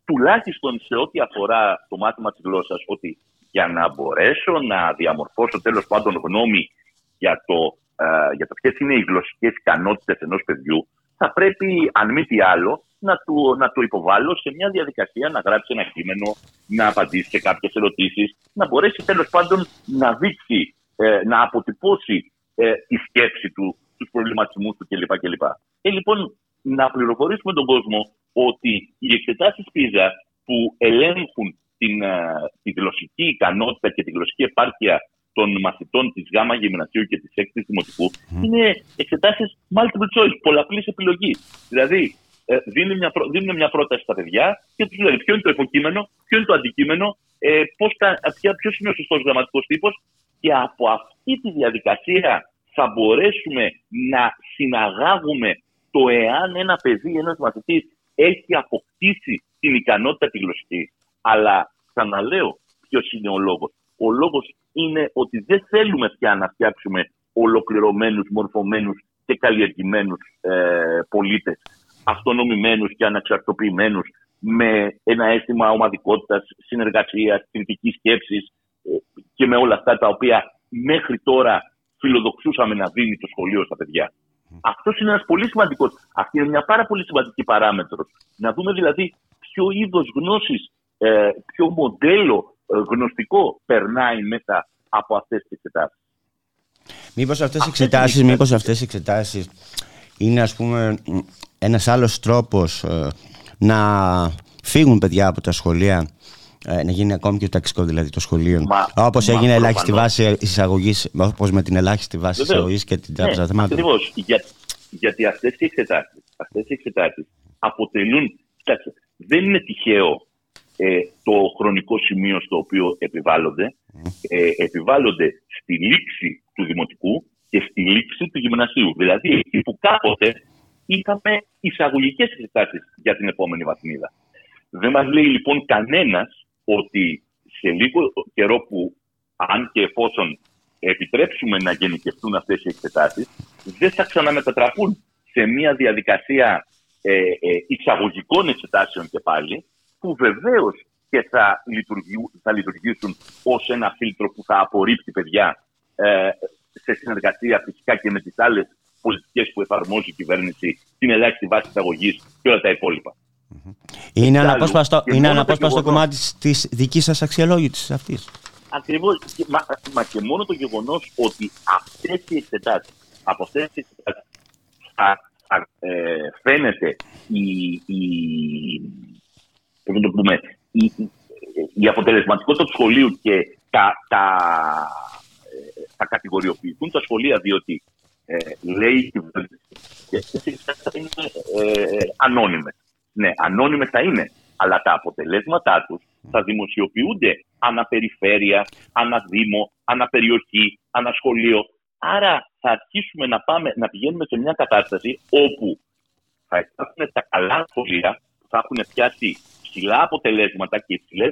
τουλάχιστον σε ό,τι αφορά το μάθημα της γλώσσας, ότι για να μπορέσω να διαμορφώσω τέλος πάντων γνώμη για το, ε, για το ποιες είναι οι γλωσσικές ικανότητες ενός παιδιού, θα πρέπει, αν μη τι άλλο, να του, να το υποβάλω σε μια διαδικασία να γράψει ένα κείμενο, να απαντήσει σε κάποιες ερωτήσεις, να μπορέσει τέλος πάντων να δείξει, ε, να αποτυπώσει ε, τη σκέψη του, τους προβληματισμούς του κλπ. κλπ. Ε, λοιπόν, να πληροφορήσουμε τον κόσμο ότι οι εξετάσεις PISA που ελέγχουν την, ε, τη γλωσσική ικανότητα και τη γλωσσική επάρκεια των μαθητών της ΓΑΜΑ Γυμνασίου και της 6η Δημοτικού mm. είναι εξετάσεις multiple choice, πολλαπλής επιλογής. Δηλαδή, ε, δίνουν, μια, δίνουν μια πρόταση στα παιδιά και τους λένε ποιο είναι το υποκείμενο, ποιο είναι το αντικείμενο, ε, ποιος είναι ο σωστός γραμματικός τύπος. Και από αυτή τη διαδικασία θα μπορέσουμε να συναγάγουμε το εάν ένα παιδί, ένας μαθητής έχει αποκτήσει την ικανότητα τη γλωσσική. Αλλά ξαναλέω ποιος είναι ο λόγος. Ο λόγος είναι ότι δεν θέλουμε πια να φτιάξουμε ολοκληρωμένους, μορφωμένους και καλλιεργημένους ε, πολίτες, αυτονομημένους και αναξαρτοποιημένους, με ένα αίσθημα ομαδικότητας, συνεργασίας, κριτικής σκέψης ε, και με όλα αυτά τα οποία μέχρι τώρα φιλοδοξούσαμε να δίνει το σχολείο στα παιδιά. Αυτός είναι ένας πολύ σημαντικός. Αυτή είναι μια πάρα πολύ σημαντική παράμετρος. Να δούμε δηλαδή ποιο είδος γνώσης ε, ποιο μοντέλο ε, γνωστικό περνάει μέσα από αυτές τις εξετάσεις; Μήπως αυτές οι εξετάσεις, μήπως αυτές οι εξετάσεις είναι ας πούμε ένας άλλος τρόπος ε, να φύγουν παιδιά από τα σχολεία να γίνει ακόμη και το ταξικό δηλαδή το σχολείο. Όπως έγινε ελάχιστη βάση εισαγωγής, όπως με την ελάχιστη βάση εισαγωγής και την τράπεζα ναι, θεμάτων. Ακριβώς. Για, γιατί αυτές οι εξετάσεις αυτές οι εξετάσεις αποτελούν. Κοιτάξτε, δεν είναι τυχαίο ε, το χρονικό σημείο στο οποίο επιβάλλονται. Ε, επιβάλλονται στη λήξη του δημοτικού και στη λήξη του γυμνασίου. Δηλαδή, εκεί που κάποτε είχαμε εισαγωγικές εξετάσει για την επόμενη βαθμίδα. Δεν μας λέει λοιπόν κανένας ότι σε λίγο καιρό που, αν και εφόσον επιτρέψουμε να γενικευτούν αυτές οι εξετάσεις, δεν θα ξαναμετατραπούν σε μια διαδικασία ε, ε, εισαγωγικών εξετάσεων και πάλι, που βεβαίως και θα, θα λειτουργήσουν ως ένα φίλτρο που θα απορρίπτει παιδιά ε, σε συνεργασία φυσικά και με τις άλλες πολιτικές που εφαρμόζει η κυβέρνηση, την ελάχιστη βάση εισαγωγής και όλα τα υπόλοιπα. Είναι αναπόσπαστο, είναι αναπόσπαστο κομμάτι της δικής σας αξιολόγησης αυτής. Ακριβώς. Μα, μα, και μόνο το γεγονός ότι αυτές οι εξετάσει, από αυτές τις εξετάσεις, θα, ε, φαίνεται η, η, το πούμε, η, η αποτελεσματικότητα του σχολείου και τα, τα, ε, θα κατηγοριοποιηθούν τα σχολεία διότι ε, λέει η κυβέρνηση και θα είναι ε, ανώνυμες. Ναι, ανώνυμες θα είναι, αλλά τα αποτελέσματά τους θα δημοσιοποιούνται αναπεριφέρεια, αναδήμο, αναπεριοχή, ανασχολείο. Άρα θα αρχίσουμε να, πάμε, να πηγαίνουμε σε μια κατάσταση όπου θα υπάρχουν τα καλά σχολεία που θα έχουν πιάσει ψηλά αποτελέσματα και υψηλές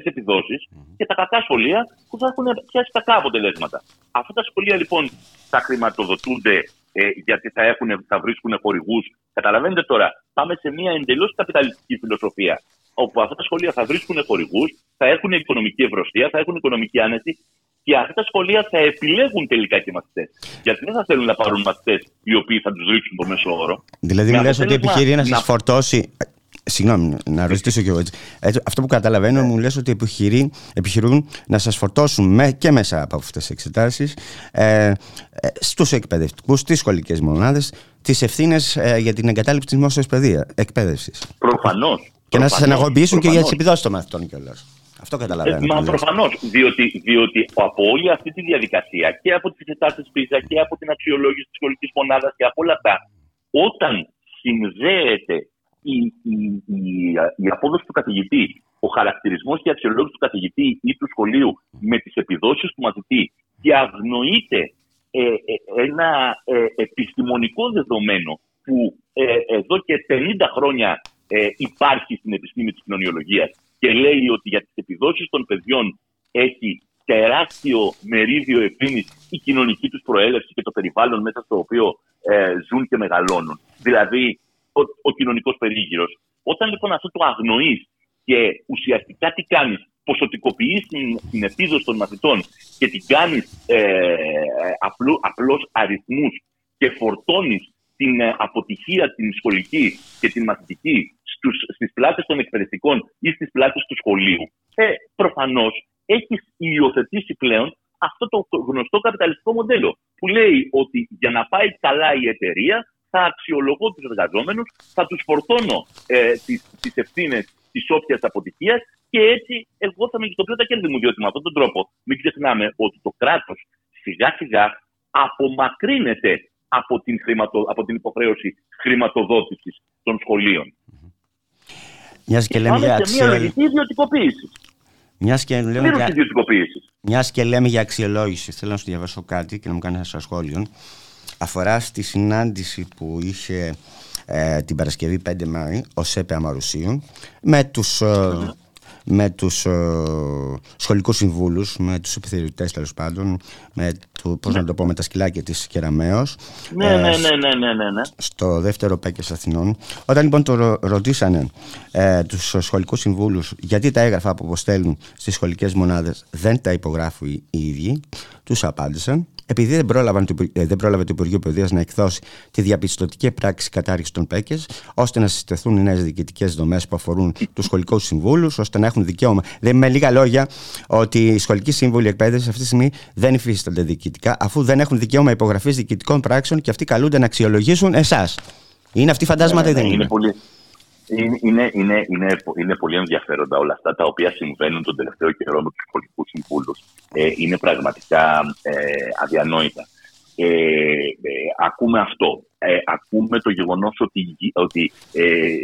και τα κακά σχολεία που θα έχουν πιάσει κακά αποτελέσματα. Αυτά τα σχολεία λοιπόν θα χρηματοδοτούνται ε, γιατί θα, έχουν, θα βρίσκουν χορηγούς. Καταλαβαίνετε τώρα, πάμε σε μια εντελώς καπιταλιστική φιλοσοφία. Όπου αυτά τα σχολεία θα βρίσκουν χορηγούς, θα έχουν οικονομική ευρωστία, θα έχουν οικονομική άνεση και αυτά τα σχολεία θα επιλέγουν τελικά και μαθητές. Γιατί δεν θα θέλουν να πάρουν μαθητές οι οποίοι θα τους ρίξουν το μέσο όρο. Δηλαδή, μου λες ότι επιχειρεί να σας φορτώσει Συγγνώμη, να ρωτήσω κι εγώ έτσι. Αυτό που καταλαβαίνω, μου λες ότι επιχειρεί, επιχειρούν να σας φορτώσουν με, και μέσα από αυτές τις εξετάσεις ε, ε, στους εκπαιδευτικούς, στις σχολικές μονάδες, τις ευθύνες ε, για την εγκατάλειψη της δημόσιας εκπαίδευσης. Προφανώς. Και να σας εναγωγοποιήσουν και για τις επιδόσεις των μαθητών κιόλας. Αυτό καταλαβαίνω. Μα προφανώς. Διότι, διότι από όλη αυτή τη διαδικασία και από τις εξετάσεις πίσω και από την αξιολόγηση της σχολικής μονάδας και από όλα αυτά, όταν συνδέεται η, η, η, η απόδοση του καθηγητή, ο χαρακτηρισμός και η αξιολόγηση του καθηγητή ή του σχολείου με τις επιδόσεις του μαθητή και αγνοείται ε, ε, ένα ε, επιστημονικό δεδομένο που εδώ και 50 χρόνια υπάρχει στην επιστήμη της κοινωνιολογίας και λέει ότι για τις επιδόσεις των παιδιών έχει τεράστιο μερίδιο ευθύνης η κοινωνική τους προέλευση και το περιβάλλον μέσα στο οποίο ζουν και μεγαλώνουν. Δηλαδή, ο, ο κοινωνικός περίγυρος. Όταν λοιπόν αυτό το αγνοείς και ουσιαστικά τι κάνεις, ποσοτικοποιείς την, την επίδοση των μαθητών και την κάνεις ε, απλώς αριθμούς και φορτώνεις την ε, αποτυχία την σχολική και την μαθητική στις πλάτες των εκπαιδευτικών ή στις πλάτες του σχολείου, ε, προφανώς έχεις υιοθετήσει πλέον αυτό το γνωστό καπιταλιστικό μοντέλο που λέει ότι για να πάει καλά η εταιρεία θα αξιολογώ τους εργαζόμενους, θα τους φορτώνω ε, τις ευθύνες της όποιας αποτυχίας και έτσι εγώ θα μεγιστοποιώ τα κέρδη μου. Διότι με αυτόν τον τρόπο μην ξεχνάμε ότι το κράτος σιγά σιγά απομακρύνεται από την, χρηματο, από την υποχρέωση χρηματοδότησης των σχολείων. Μιας και λέμε για μια λογική ιδιωτικοποίησης. Μιας και, λέμε για... Μιας και λέμε για αξιολόγηση, θέλω να σου διαβάσω κάτι και να μου κάνεις ένα σχόλιο αφορά στη συνάντηση που είχε ε, την Παρασκευή 5 Μάη ο ΣΕΠΕ Αμαρουσίου με τους, ε, με τους ε, σχολικούς συμβούλους, με τους επιθεωρητές τέλος πάντων, με το, πώς να το πω, με τα σκυλάκια της Κεραμέως ναι, ναι, ναι, ναι, ναι, ναι, ναι. στο δεύτερο ΠΕΚΕΣ Αθηνών. Όταν λοιπόν το ρωτήσανε ε, τους σχολικούς συμβούλους γιατί τα έγγραφα που αποστέλνουν στις σχολικές μονάδες δεν τα υπογράφουν οι ίδιοι, τους απάντησαν επειδή δεν, πρόλαβαν, ε, δεν πρόλαβε το Υπουργείο Παιδείας να εκδώσει τη διαπιστωτική πράξη κατάρριξη των ΠΕΚΕ, ώστε να συστεθούν οι νέες διοικητικές δομές που αφορούν τους σχολικούς συμβούλους, ώστε να έχουν δικαίωμα. Δεν με λίγα λόγια, ότι οι σχολικοί σύμβουλοι εκπαίδευσης αυτή τη στιγμή δεν υφίστανται διοικητικά, αφού δεν έχουν δικαίωμα υπογραφής διοικητικών πράξεων και αυτοί καλούνται να αξιολογήσουν εσάς. Είναι αυτή φαντάσματα ή δεν είναι; είναι πολύ, είναι, είναι, είναι, είναι, είναι πολύ ενδιαφέροντα όλα αυτά τα οποία συμβαίνουν τον τελευταίο καιρό με τους πολιτικούς συμβούλους. Ε, είναι πραγματικά ε, αδιανόητα. Ε, ε ακούμε αυτό. Ε, ακούμε το γεγονός ότι, ότι ε,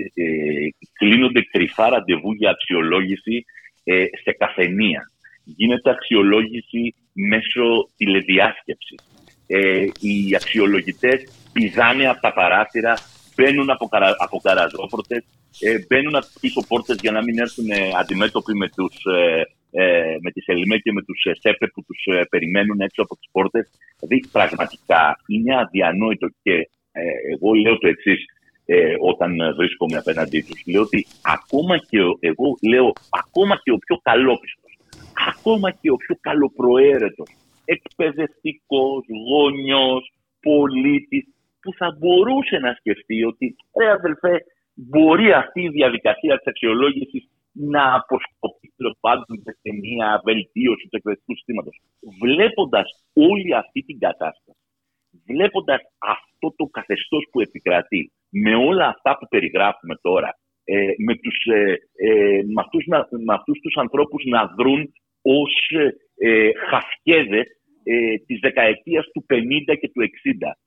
κλείνονται κρυφά ραντεβού για αξιολόγηση σε καφενεία. Γίνεται αξιολόγηση μέσω τηλεδιάσκεψης. οι αξιολογητές πηδάνε από τα παράθυρα μπαίνουν από, καρα, από καραζόπορτες, ε, μπαίνουν από πίσω πόρτες για να μην έρθουν ε, αντιμέτωποι με, τους, ε, ε, με τις ΕΛΜΕ και με τους ε, ΣΕΠΕ που τους ε, περιμένουν έξω από τις πόρτες. Δηλαδή πραγματικά είναι αδιανόητο και εγώ λέω το εξής όταν βρίσκομαι απέναντί τους. Λέω ότι ακόμα και ο, εγώ λέω ακόμα και ο πιο καλόπιστος, ακόμα και ο πιο καλοπροαίρετος, εκπαιδευτικός, γόνιος, πολίτης, που θα μπορούσε να σκεφτεί ότι, ρε αδελφέ, μπορεί αυτή η διαδικασία της αξιολόγησης να αποσκοπεί τέλος πάντων σε μια βελτίωση του εκπαιδευτικού συστήματος. Βλέποντας όλη αυτή την κατάσταση, βλέποντας αυτό το καθεστώς που επικρατεί, με όλα αυτά που περιγράφουμε τώρα, ε, με, τους, ε, ε, με, αυτούς, με αυτούς τους ανθρώπους να δρουν ως ε, χαφιέδες ε, της δεκαετίας του 50 και του 60 ε,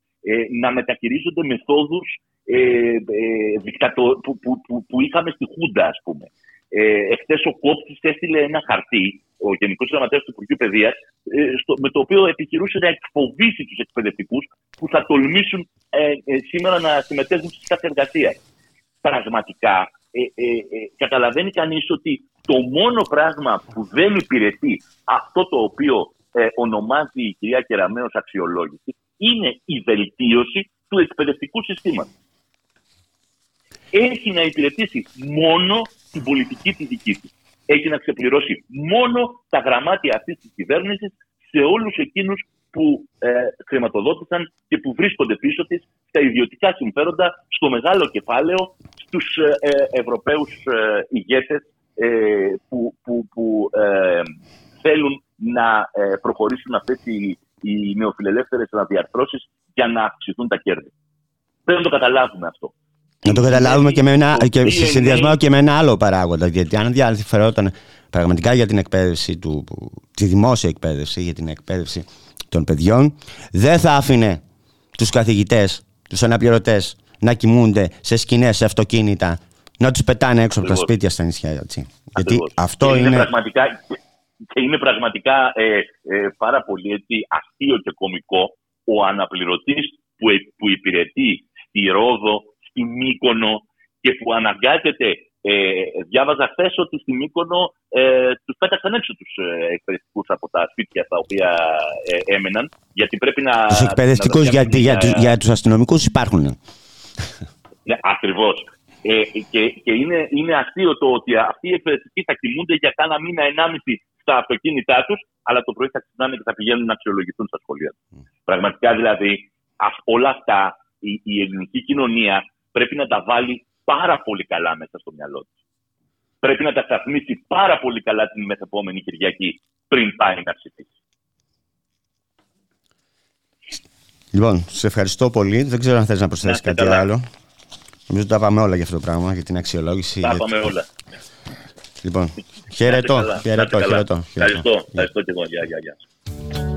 να μεταχειρίζονται μεθόδους ε, ε, δικτατο, που, που, που, που, είχαμε στη Χούντα, ας πούμε. Ε, Εχθές ο Κόπτης έστειλε ένα χαρτί, ο Γενικός Γραμματέας του Υπουργείου Παιδείας, ε, με το οποίο επιχειρούσε να εκφοβήσει τους εκπαιδευτικούς που θα τολμήσουν ε, ε, σήμερα να συμμετέχουν στη κάθε εργασία. Πραγματικά, ε, ε, καταλαβαίνει κανείς ότι το μόνο πράγμα που δεν υπηρετεί αυτό το οποίο ονομάζει η κυρία Κεραμέως αξιολόγηση είναι η βελτίωση του εκπαιδευτικού συστήματος. Έχει να υπηρετήσει μόνο την πολιτική τη δική του. Έχει να ξεπληρώσει μόνο τα γραμμάτια αυτής της κυβέρνησης σε όλους εκείνους που ε, χρηματοδότησαν και που βρίσκονται πίσω της στα ιδιωτικά συμφέροντα, στο μεγάλο κεφάλαιο, στους ε, ε, Ευρωπαίους ε, ηγέτες ε, που, που, που ε, θέλουν να προχωρήσουν αυτές οι οι νεοφιλελεύθερες αναδιαρθρώσει για να αυξηθούν τα κέρδη. Πρέπει να το καταλάβουμε αυτό. Να το καταλάβουμε και, με ένα, και σε συνδυασμό και με ένα άλλο παράγοντα. Γιατί αν ενδιαφερόταν πραγματικά για την εκπαίδευση του, τη δημόσια εκπαίδευση, για την εκπαίδευση των παιδιών, δεν θα άφηνε τους καθηγητές, τους αναπληρωτές να κοιμούνται σε σκηνές, σε αυτοκίνητα, να τους πετάνε έξω από τα σπίτια στα νησιά. Έτσι. Γιατί αυτό είναι... είναι... Πραγματικά, και είναι πραγματικά ε, ε, πάρα πολύ έτσι, αστείο και κομικό ο αναπληρωτής που, που υπηρετεί στη Ρόδο, στη Μύκονο και που αναγκάζεται ε, διάβαζα χθες ότι στην Μύκονο ε, τους πέταξαν έξω τους ε, εκπαιδευτικούς από τα σπίτια στα οποία ε, έμεναν. Γιατί πρέπει να. Τους εκπαιδευτικούς για, για, για, για, για τους αστυνομικούς υπάρχουν. Ναι, ακριβώς. Ε, και και είναι, είναι αστείο το ότι αυτοί οι εκπαιδευτικοί θα κοιμούνται για κάνα μήνα, ενάμιση στα αυτοκίνητά τους, αλλά το πρωί θα ξυπνάνε και θα πηγαίνουν να αξιολογηθούν στα σχολεία τους. Mm. Πραγματικά δηλαδή όλα αυτά η, η ελληνική κοινωνία πρέπει να τα βάλει πάρα πολύ καλά μέσα στο μυαλό της. Πρέπει να τα σταθμίσει πάρα πολύ καλά την μεθεπόμενη Κυριακή πριν πάει να ψηφίσει. Λοιπόν, σε ευχαριστώ πολύ. Δεν ξέρω αν θες να προσθέσεις κάτι καλά. άλλο. Νομίζω ότι τα πάμε όλα για αυτό το πράγμα, για την αξιολόγηση. Τα πάμε όλα. Λοιπόν, χαιρετώ, χαιρετώ, χαιρετώ. Ευχαριστώ, ευχαριστώ και εγώ. Γεια, γεια, γεια.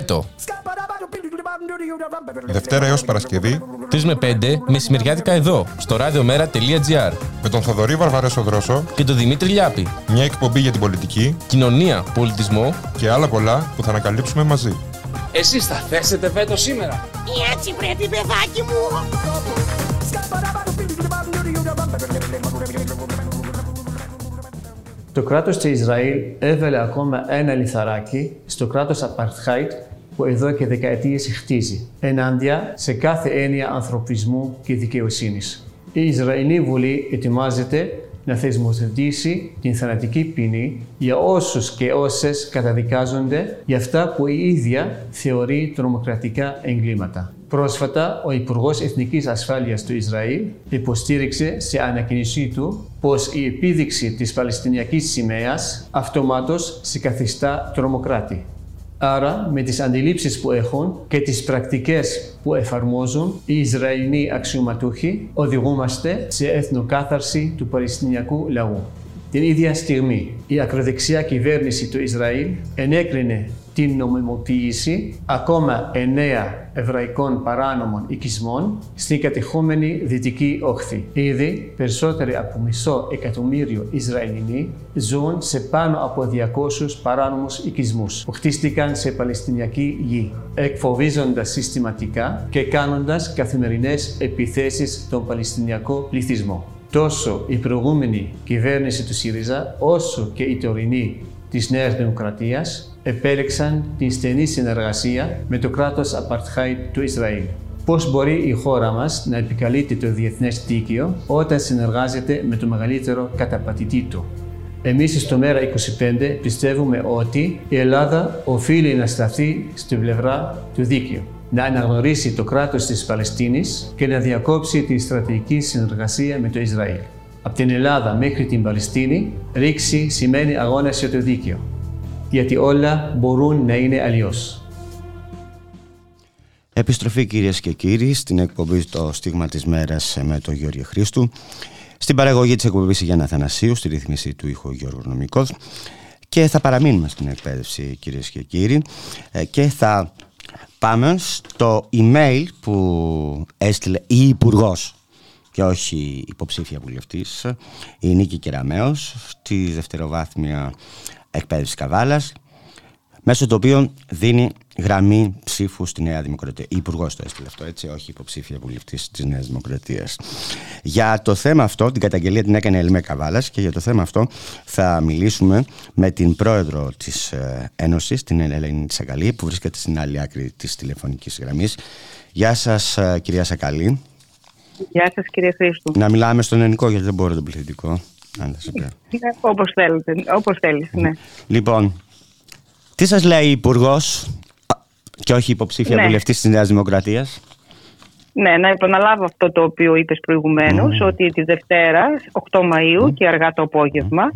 Βέτο. Δευτέρα έως Παρασκευή 3 με 5 μεσημεριάτικα εδώ, στο radiomera.gr. με τον Θοδωρή Βαρβαρέσο Δρόσο Και τον Δημήτρη Λιάπη. μια εκπομπή για την πολιτική Κοινωνία, πολιτισμό. και άλλα πολλά που θα ανακαλύψουμε μαζί. Εσείς θα θέσετε βέτο σήμερα. Έτσι πρέπει παιδάκι μου. Το κράτος του Ισραήλ έβαλε ακόμα ένα λιθαράκι στο κράτος Apartheid που εδώ και δεκαετίες χτίζει, ενάντια σε κάθε έννοια ανθρωπισμού και δικαιοσύνης. Η Ισραηλή Βουλή ετοιμάζεται να θεσμοθετήσει την θανατική ποινή για όσους και όσες καταδικάζονται για αυτά που η ίδια θεωρεί τρομοκρατικά εγκλήματα. Πρόσφατα, ο Υπουργός Εθνικής Ασφάλειας του Ισραήλ υποστήριξε σε ανακοίνησή του πως η επίδειξη της Παλαιστινιακής σημαίας αυτομάτως σε καθιστά τρομοκράτη. Άρα, με τις αντιλήψεις που έχουν και τις πρακτικές που εφαρμόζουν οι Ισραηλοί αξιωματούχοι, οδηγούμαστε σε εθνοκάθαρση του Παλαιστινιακού λαού. Την ίδια στιγμή, η ακροδεξιά κυβέρνηση του Ισραήλ ενέκρινε την νομιμοποίηση ακόμα εννέα εβραϊκών παράνομων οικισμών στην κατεχόμενη Δυτική Όχθη. Ήδη περισσότεροι από μισό εκατομμύριο Ισραηλινοί ζουν σε πάνω από 200 παράνομους οικισμούς που χτίστηκαν σε Παλαιστινιακή γη, εκφοβίζοντας συστηματικά και κάνοντας καθημερινές επιθέσεις στον Παλαιστινιακό πληθυσμό. Τόσο η προηγούμενη κυβέρνηση του ΣΥΡΙΖΑ, όσο και η τωρινή της Νέας Δημοκρατίας επέλεξαν την στενή συνεργασία με το κράτος Apartheid του Ισραήλ. Πώς μπορεί η χώρα μας να επικαλείται το διεθνές δίκαιο όταν συνεργάζεται με το μεγαλύτερο καταπατητή του; Εμείς στο Μέρα 25 πιστεύουμε ότι η Ελλάδα οφείλει να σταθεί στην πλευρά του δίκαιου να αναγνωρίσει το κράτος της Παλαιστίνης και να διακόψει τη στρατηγική συνεργασία με το Ισραήλ. Από την Ελλάδα μέχρι την Παλαιστίνη, ρήξη σημαίνει αγώνα για το δίκαιο. Γιατί όλα μπορούν να είναι αλλιώς. Επιστροφή κυρίες και κύριοι στην εκπομπή το στίγμα της μέρας με τον Γιώργο Χρήστου. Στην παραγωγή της εκπομπής Γιάννα Θανασίου, στη ρύθμιση του ήχου Γιώργος Νομικός. Και θα παραμείνουμε στην εκπαίδευση κυρίες και κύριοι ε, και θα πάμε στο email που έστειλε η υπουργός και όχι υποψήφια βουλευτής η Νίκη Κεραμέως στη δευτεροβάθμια εκπαίδευση Καβάλας μέσω του οποίου δίνει γραμμή ψήφου στη Νέα Δημοκρατία. Η Υπουργός το έστειλε αυτό, έτσι, όχι υποψήφια βουλευτής της Νέας Δημοκρατίας. Για το θέμα αυτό, την καταγγελία την έκανε η Ελμέ Καβάλας και για το θέμα αυτό θα μιλήσουμε με την πρόεδρο της Ένωσης, την Ελένη Σακαλή, που βρίσκεται στην άλλη άκρη της τηλεφωνικής γραμμής. Γεια σας, κυρία Σακαλή. Γεια σας, κύριε Χρήστο. Να μιλάμε στον ελληνικό, γιατί δεν μπορώ τον πληθυντικό. Όπως θέλετε, όπως θέλεις, ναι. Λοιπόν, τι σας λέει η υπουργός και όχι υποψήφια Ναι. βουλευτής της Νέας Δημοκρατίας; Ναι, να επαναλάβω αυτό το οποίο είπες προηγουμένως, ότι τη Δευτέρα, 8 Μαΐου και αργά το απόγευμα,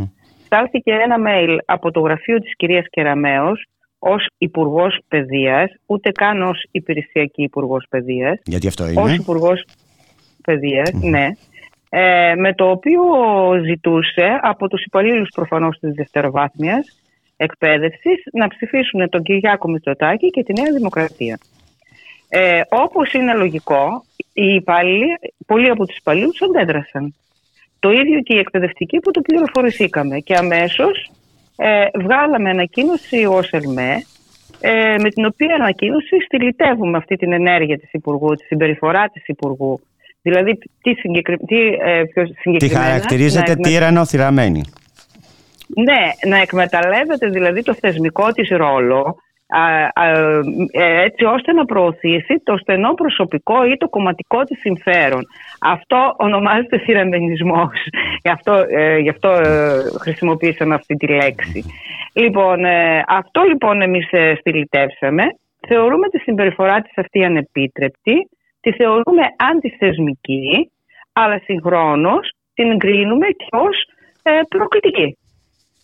στάλθηκε ένα mail από το γραφείο της κυρίας Κεραμέως ως υπουργός Παιδείας, ούτε καν ως υπηρεσιακή υπουργός Παιδείας, Γιατί αυτό ως είναι. υπουργός Παιδείας, ναι, ε, με το οποίο ζητούσε από τους υπαλλήλους προφανώς της δευτεροβάθμιας εκπαίδευσης να ψηφίσουν τον Κυριάκο Μητσοτάκη και τη Νέα Δημοκρατία. Ε, όπως είναι λογικό, οι υπάλληλοι, πολλοί από τους υπαλλήλους αντέδρασαν. Το ίδιο και οι εκπαιδευτικοί που το πληροφορηθήκαμε και αμέσως ε, βγάλαμε ανακοίνωση ως ΕΛΜΕ ε, με την οποία ανακοίνωση στυλιτεύουμε αυτή την ενέργεια της Υπουργού, τη συμπεριφορά της Υπουργού. Δηλαδή, τι, συγκεκρι... τι ε, πιο Τι συγκεκριμένα... χαρακτηρίζεται να εκμε- τυραννοθυραμένη. ναι, να εκμεταλλεύεται δηλαδή το θεσμικό της ρόλο α, α, ε, έτσι ώστε να προωθήσει το στενό προσωπικό ή το κομματικό της συμφέρον. Αυτό ονομάζεται θυραμενισμός. Γι' αυτό, ε, γι' αυτό ε, χρησιμοποίησαμε αυτή τη λέξη. Λοιπόν, ε, αυτό λοιπόν εμείς ε, στυλιτεύσαμε. Θεωρούμε τη συμπεριφορά της αυτή ανεπίτρεπτη, τη θεωρούμε αντιθεσμική, αλλά συγχρόνως την κρίνουμε και ως ε, προκλητική.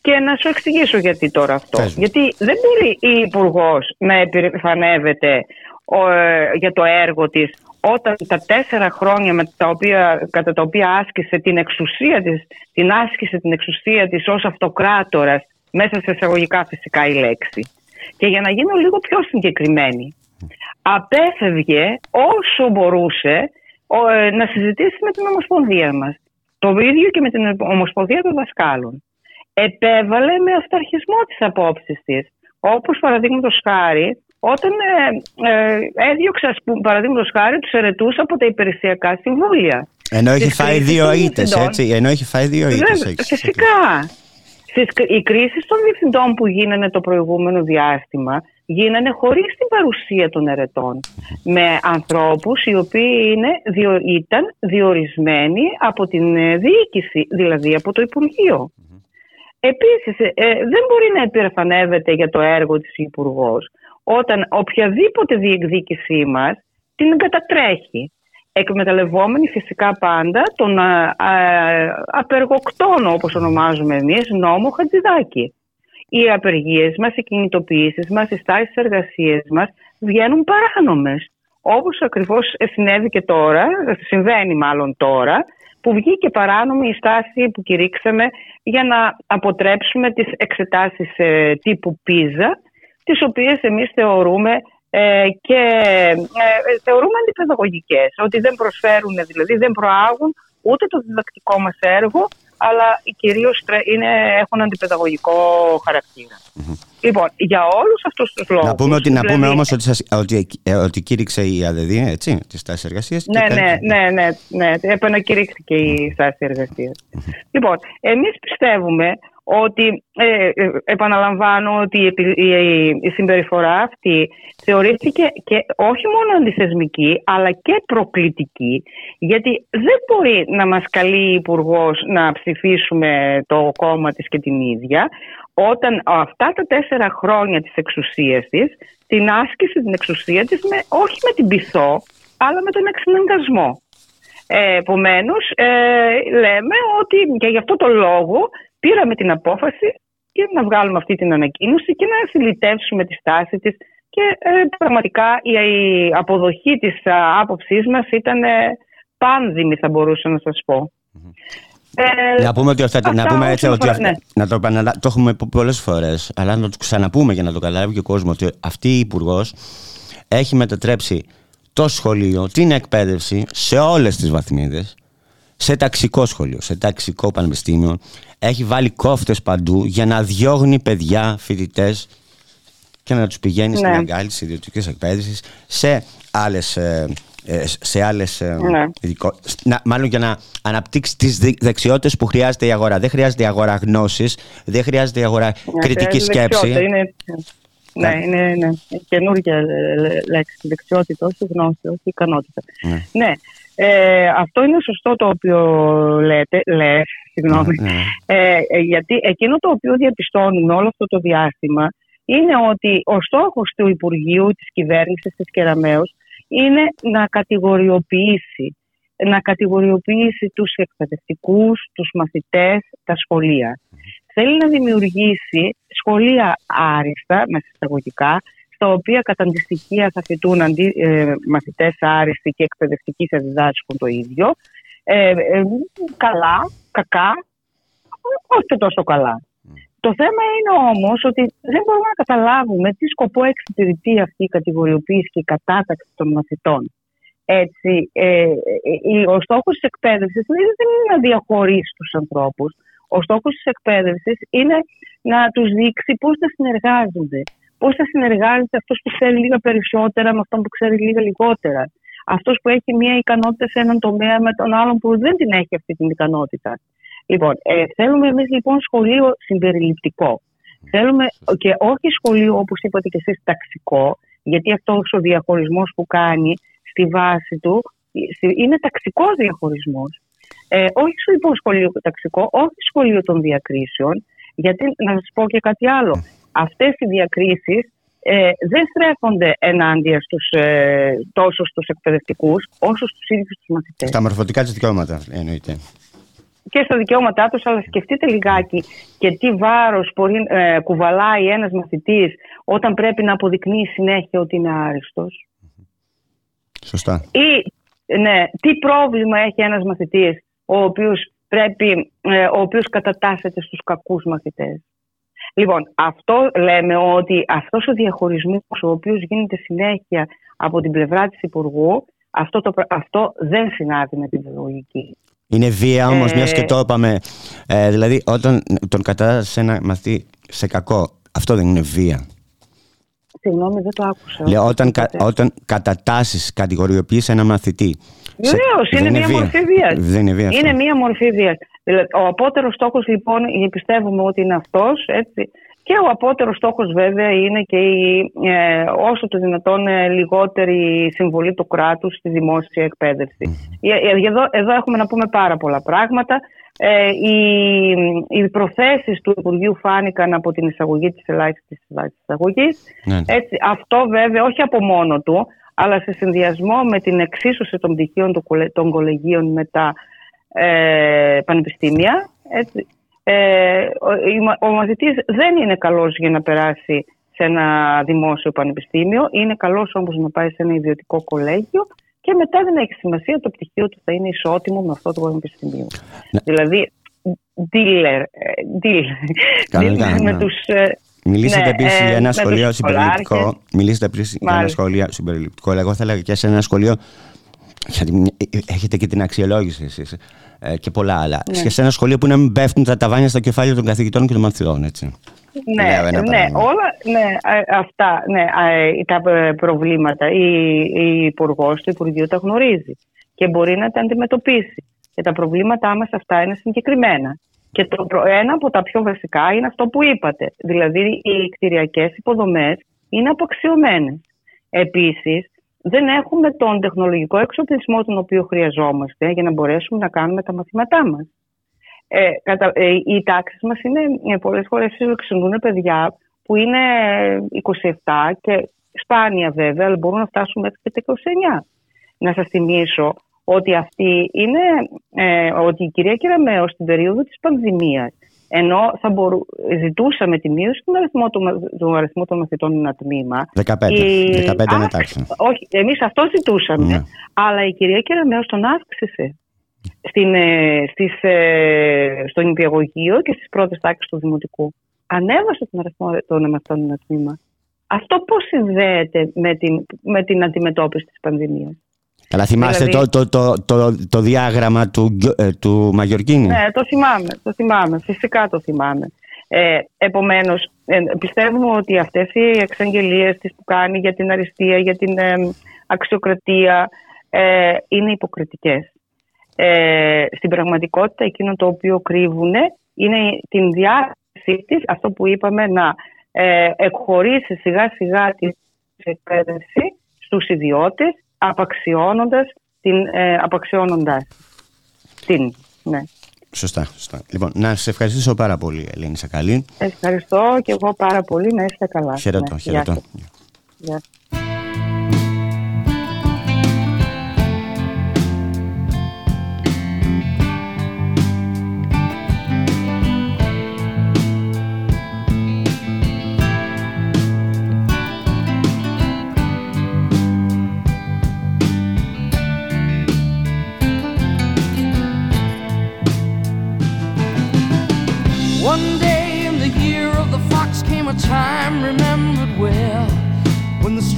Και να σου εξηγήσω γιατί τώρα αυτό. Πες μου. Γιατί δεν μπορεί η Υπουργός να επιφανεύεται ο, ε, για το έργο της όταν τα τέσσερα χρόνια με τα οποία, κατά τα οποία άσκησε την εξουσία της, την άσκησε την εξουσία της ως αυτοκράτορας, μέσα σε εισαγωγικά φυσικά η λέξη. Και για να γίνω λίγο πιο συγκεκριμένη, απέφευγε όσο μπορούσε ε, να συζητήσει με την Ομοσπονδία μας. Το ίδιο και με την Ομοσπονδία των Δασκάλων. Επέβαλε με αυταρχισμό τις απόψεις της. Όπως παραδείγματος χάρη, όταν ε, ε, έδιωξε, ας πούμε, παραδείγματος χάρη, τους ερετούς από τα υπηρεσιακά συμβούλια. Ενώ έχει φάει δύο ήττες, έτσι. Ενώ έχει φάει δύο ήττες. Φυσικά. Οι κρίσεις των διευθυντών που γίνανε το προηγούμενο διάστημα γίνανε χωρίς την παρουσία των ερετών με ανθρώπους οι οποίοι είναι, ήταν διορισμένοι από την ε, διοίκηση, δηλαδή από το Υπουργείο. Επίσης, ε, ε, δεν μπορεί να υπερφανεύεται για το έργο της υπουργός όταν οποιαδήποτε διεκδίκησή μας την κατατρέχει εκμεταλλευόμενη φυσικά πάντα τον α, απεργοκτόνο όπως ονομάζουμε εμείς νόμο Χατζηδάκη οι απεργίες μας, οι κινητοποιήσεις μας, οι στάσεις εργασίες μας βγαίνουν παράνομες. Όπως ακριβώς συνέβη και τώρα, συμβαίνει μάλλον τώρα, που βγήκε παράνομη η στάση που κηρύξαμε για να αποτρέψουμε τις εξετάσεις ε, τύπου πίζα, τις οποίες εμείς θεωρούμε ε, και ε, θεωρούμε αντιπαιδαγωγικές, ότι δεν προσφέρουν, δηλαδή δεν προάγουν ούτε το διδακτικό μας έργο, αλλά κυρίως είναι, έχουν αντιπαιδαγωγικό Λοιπόν, για όλους αυτούς τους λόγους... Να πούμε, ότι, δηλαδή... να πούμε όμως ότι, σας, ότι, ε, ότι κήρυξε η ΑΔΔ, έτσι, τις τάσεις εργασίας. Ναι, ναι, ναι, ναι, ναι, επανακηρύχθηκε η στάση εργασίας. Λοιπόν, εμείς πιστεύουμε ότι ε, ε, επαναλαμβάνω ότι η, συμπεριφορά αυτή θεωρήθηκε και όχι μόνο αντιθεσμική αλλά και προκλητική γιατί δεν μπορεί να μας καλεί η υπουργός να ψηφίσουμε το κόμμα της και την ίδια όταν αυτά τα τέσσερα χρόνια της εξουσίας της την άσκηση την εξουσία της με, όχι με την πειθό αλλά με τον εξαναγκασμό. Ε, Επομένως, ε, λέμε ότι και γι' αυτό το λόγο πήραμε την απόφαση και να βγάλουμε αυτή την ανακοίνωση και να συλλητεύσουμε τη στάση της και ε, πραγματικά η, αποδοχή της άποψής μας ήταν ε, πάνδημη θα μπορούσα να σας πω. Ε, να πούμε ότι, αυτά, να πούμε έτσι, ότι ναι. να το, το έχουμε πολλές φορές αλλά να το ξαναπούμε για να το καταλάβει και ο κόσμος ότι αυτή η υπουργός έχει μετατρέψει το σχολείο, την εκπαίδευση σε όλες τις βαθμίδες σε ταξικό σχολείο, σε ταξικό πανεπιστήμιο. Έχει βάλει κόφτες παντού για να διώγνει παιδιά, φοιτητές και να τους πηγαίνει ναι. στην μεγάλη ιδιωτική εκπαίδευση σε άλλες ε, ε, σε άλλες, ε, ναι. μάλλον για να αναπτύξει τις δεξιότητες που χρειάζεται η αγορά. Δεν χρειάζεται η αγορά γνώσης, δεν χρειάζεται η αγορά ναι, κριτική σκέψη. Είναι, ναι, ναι, είναι ναι. καινούργια λέξη. Δεξιότητα, όχι γνώση, όχι ικανότητα. Ναι. Ναι. Ε, αυτό είναι σωστό το οποίο λέτε, λες, συγγνώμη. Ναι, ναι. Ε, ε, γιατί εκείνο το οποίο διαπιστώνουμε όλο αυτό το διάστημα είναι ότι ο στόχος του Υπουργείου, της κυβέρνησης της Κεραμέως είναι να κατηγοριοποιήσει να κατηγοριοποιήσει τους εκπαιδευτικούς, τους μαθητές, τα σχολεία. Θέλει να δημιουργήσει σχολεία άριστα, με συσταγωγικά, τα οποία κατά αντιστοιχεία θα φοιτούν αντί, ε, μαθητές άριστοι και εκπαιδευτικοί θα διδάσκουν το ίδιο. Ε, ε, καλά, κακά, όχι και τόσο καλά. Το θέμα είναι όμως ότι δεν μπορούμε να καταλάβουμε τι σκοπό εξυπηρετεί αυτή η κατηγοριοποίηση και η κατάταξη των μαθητών. Έτσι, ε, ε ο στόχος της εκπαίδευσης δεν είναι να διαχωρίσει τους ανθρώπους. Ο στόχος της εκπαίδευσης είναι να τους δείξει πώς θα συνεργάζονται, Πώς θα συνεργάζεται αυτός που ξέρει λίγα περισσότερα με αυτόν που ξέρει λίγα λιγότερα. Αυτός που έχει μία ικανότητα σε έναν τομέα με τον άλλον που δεν την έχει αυτή την ικανότητα. Λοιπόν, ε, θέλουμε εμείς λοιπόν σχολείο συμπεριληπτικό. Θέλουμε και όχι σχολείο όπως είπατε και εσείς ταξικό, γιατί αυτός ο διαχωρισμός που κάνει στη βάση του είναι ταξικό διαχωρισμός. Ε, όχι στο λοιπόν σχολείο ταξικό, όχι σχολείο των διακρίσεων, γιατί να σας πω και κάτι άλλο αυτές οι διακρίσεις ε, δεν στρέφονται ενάντια στους, ε, τόσο στους εκπαιδευτικούς όσο στους ίδιους τους μαθητές. Στα μορφωτικά της δικαιώματα εννοείται. Και στα δικαιώματά τους, αλλά σκεφτείτε λιγάκι και τι βάρος μπορεί, ε, κουβαλάει ένας μαθητής όταν πρέπει να αποδεικνύει συνέχεια ότι είναι άριστος. Σωστά. Ή, ναι, τι πρόβλημα έχει ένας μαθητής ο οποίος, πρέπει, ε, ο οποίος κατατάσσεται στους κακούς μαθητές. Λοιπόν, αυτό λέμε ότι αυτός ο διαχωρισμός ο οποίος γίνεται συνέχεια από την πλευρά της Υπουργού, αυτό, το, αυτό δεν συνάδει με την παιδαγωγική. Είναι βία όμως, Ε, μιας και το είπαμε. Ε, δηλαδή, όταν τον κατάτασε ένα μαθητή σε κακό, αυτό δεν είναι βία. Συγγνώμη, δεν το άκουσα. Λέω, όταν, κα, Τίποτε. όταν κατατάσσει, κατηγοριοποιείς ένα μαθητή. σε- Βεβαίως, δεν είναι, μια βία. μορφή βίας. Δεν είναι βία. αυτό. Είναι μία μορφή βίας. Ο απότερος στόχος, λοιπόν, πιστεύουμε ότι είναι αυτός. Και ο απότερος στόχος βέβαια είναι και η, ε, όσο το δυνατόν ε, λιγότερη συμβολή του κράτους στη δημόσια εκπαίδευση. Ε, ε, Εδώ, εδώ έχουμε να πούμε πάρα πολλά πράγματα. Ε, οι, οι προθέσεις του Υπουργείου φάνηκαν από την εισαγωγή της ελάχιστης εισαγωγής. Ναι, ναι. Έτσι, αυτό βέβαια όχι από μόνο του, αλλά σε συνδυασμό με την εξίσωση των πτυχίων του κολε- των κολεγίων με τα ε, πανεπιστήμια. Έτσι, ε, ο, η μα- ο μαθητής δεν είναι καλός για να περάσει σε ένα δημόσιο πανεπιστήμιο, είναι καλός όμως να πάει σε ένα ιδιωτικό κολέγιο και μετά δεν έχει σημασία το πτυχίο του θα είναι ισότιμο με αυτό του πανεπιστημίου. Δηλαδή, dealer, ε, deal, Κανονικά, deal με ναι. τους... ε, Μιλήσατε ναι, επίσης ε, για ένα με σχολείο τους συμπεριληπτικό. σχολάρχες. Μιλήσατε επίσης για ένα Μάλιστα. σχολείο συμπεριληπτικό. Αλλά εγώ θα έλεγα και σε ένα σχολείο. Γιατί ε, έχετε και την αξιολόγηση εσεί και πολλά άλλα. Ναι. Και σε ένα σχολείο που να μην πέφτουν τα ταβάνια στα κεφάλια των καθηγητών και των μαθητών. Έτσι. Ναι, Λέω ένα ναι, παράδειγμα. όλα, ναι, ε, αυτά, ναι, ε, τα ε, προβλήματα η, η Υπουργός, το Υπουργείο τα γνωρίζει και μπορεί να τα αντιμετωπίσει. Και τα προβλήματά μας αυτά είναι συγκεκριμένα. Και το, προ- ένα από τα πιο βασικά είναι αυτό που είπατε. Δηλαδή οι κτηριακές υποδομές είναι απαξιωμένες. Επίσης, δεν έχουμε τον τεχνολογικό εξοπλισμό τον οποίο χρειαζόμαστε για να μπορέσουμε να κάνουμε τα μαθήματά μας. Ε, κατα, ε, οι τάξεις μας είναι ε, πολλές φορές φιλοξενούν παιδιά που είναι 27 και σπάνια βέβαια, αλλά μπορούν να φτάσουν μέχρι και τα 29. Να σας θυμίσω ότι αυτή είναι, ε, ότι η κυρία Κεραμέο στην περίοδο της πανδημίας ενώ θα μπορού, ζητούσαμε τη μείωση του αριθμού, του, μα- του αριθμού των μαθητών ένα τμήμα. 15. η 15 αύξηση- ανατάξει. Όχι, εμείς αυτό ζητούσαμε. Ναι. Αλλά η κυρία Κεραμέως τον αύξησε. Στην, ε, στις, ε, στο νηπιαγωγείο και στις πρώτες τάξεις του Δημοτικού. Ανέβασε τον αριθμό των μαθητών ένα τμήμα. Αυτό πώς συνδέεται με την, με την αντιμετώπιση της πανδημίας; Καλά, θυμάστε Δηλαδή- το, το, το, το, το διάγραμμα του, Γκιο- ε, του Μαγιορκίνη; Ναι, το θυμάμαι, το θυμάμαι, φυσικά το θυμάμαι. Ε, επομένως, ε, πιστεύουμε ότι αυτές οι εξαγγελίες της που κάνει για την αριστεία, για την ε, αξιοκρατία, ε, είναι υποκριτικές. Ε, στην πραγματικότητα εκείνο το οποίο κρύβουν είναι την διάθεσή της, αυτό που είπαμε, να ε, εκχωρήσει σιγά σιγά την εκπαίδευση στους ιδιώτες, απαξιώνοντας την, ε, απαξιώνοντας την. Ναι. Σωστά, σωστά. Λοιπόν, να σε ευχαριστήσω πάρα πολύ, Ελένη Σακαλή. Ευχαριστώ και εγώ πάρα πολύ. Να είστε καλά. Χαιρετώ, Ναι, γεια χαιρετώ. σας. Γεια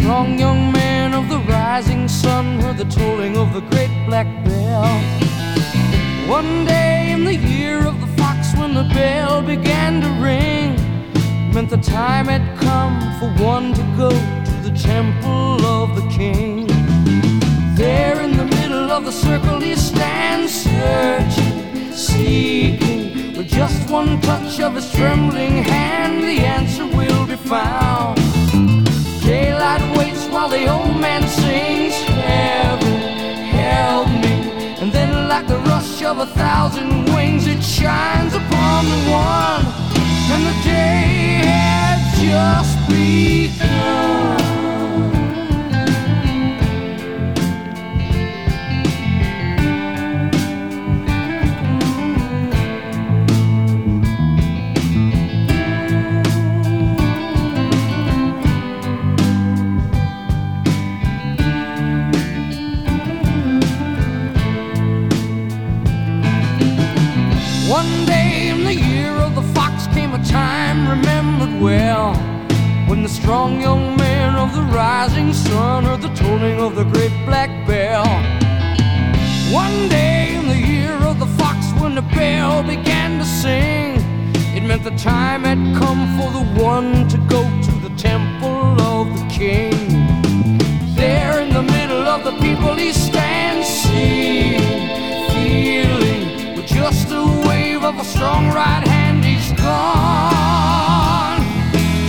strong young man of the rising sun heard the tolling of the great black bell. One day in the year of the fox when the bell began to ring meant the time had come for one to go to the temple of the king. There in the middle of the circle he stands searching, seeking. With just one touch of his trembling hand, the answer will be found. Daylight waits while the old man sings, Heaven, help me. And then, like the rush of a thousand wings, it shines upon the one. And the day had just begun. In the year of the time remembered strong young man of the rising sun or the tolling of the great black bell. One day in the year of the fox, when the bell began to sing, it meant the time had come for the one to go to the temple of the king. There in the middle of the people, he stands, seeing, feeling, with just a wave of a strong right hand, gone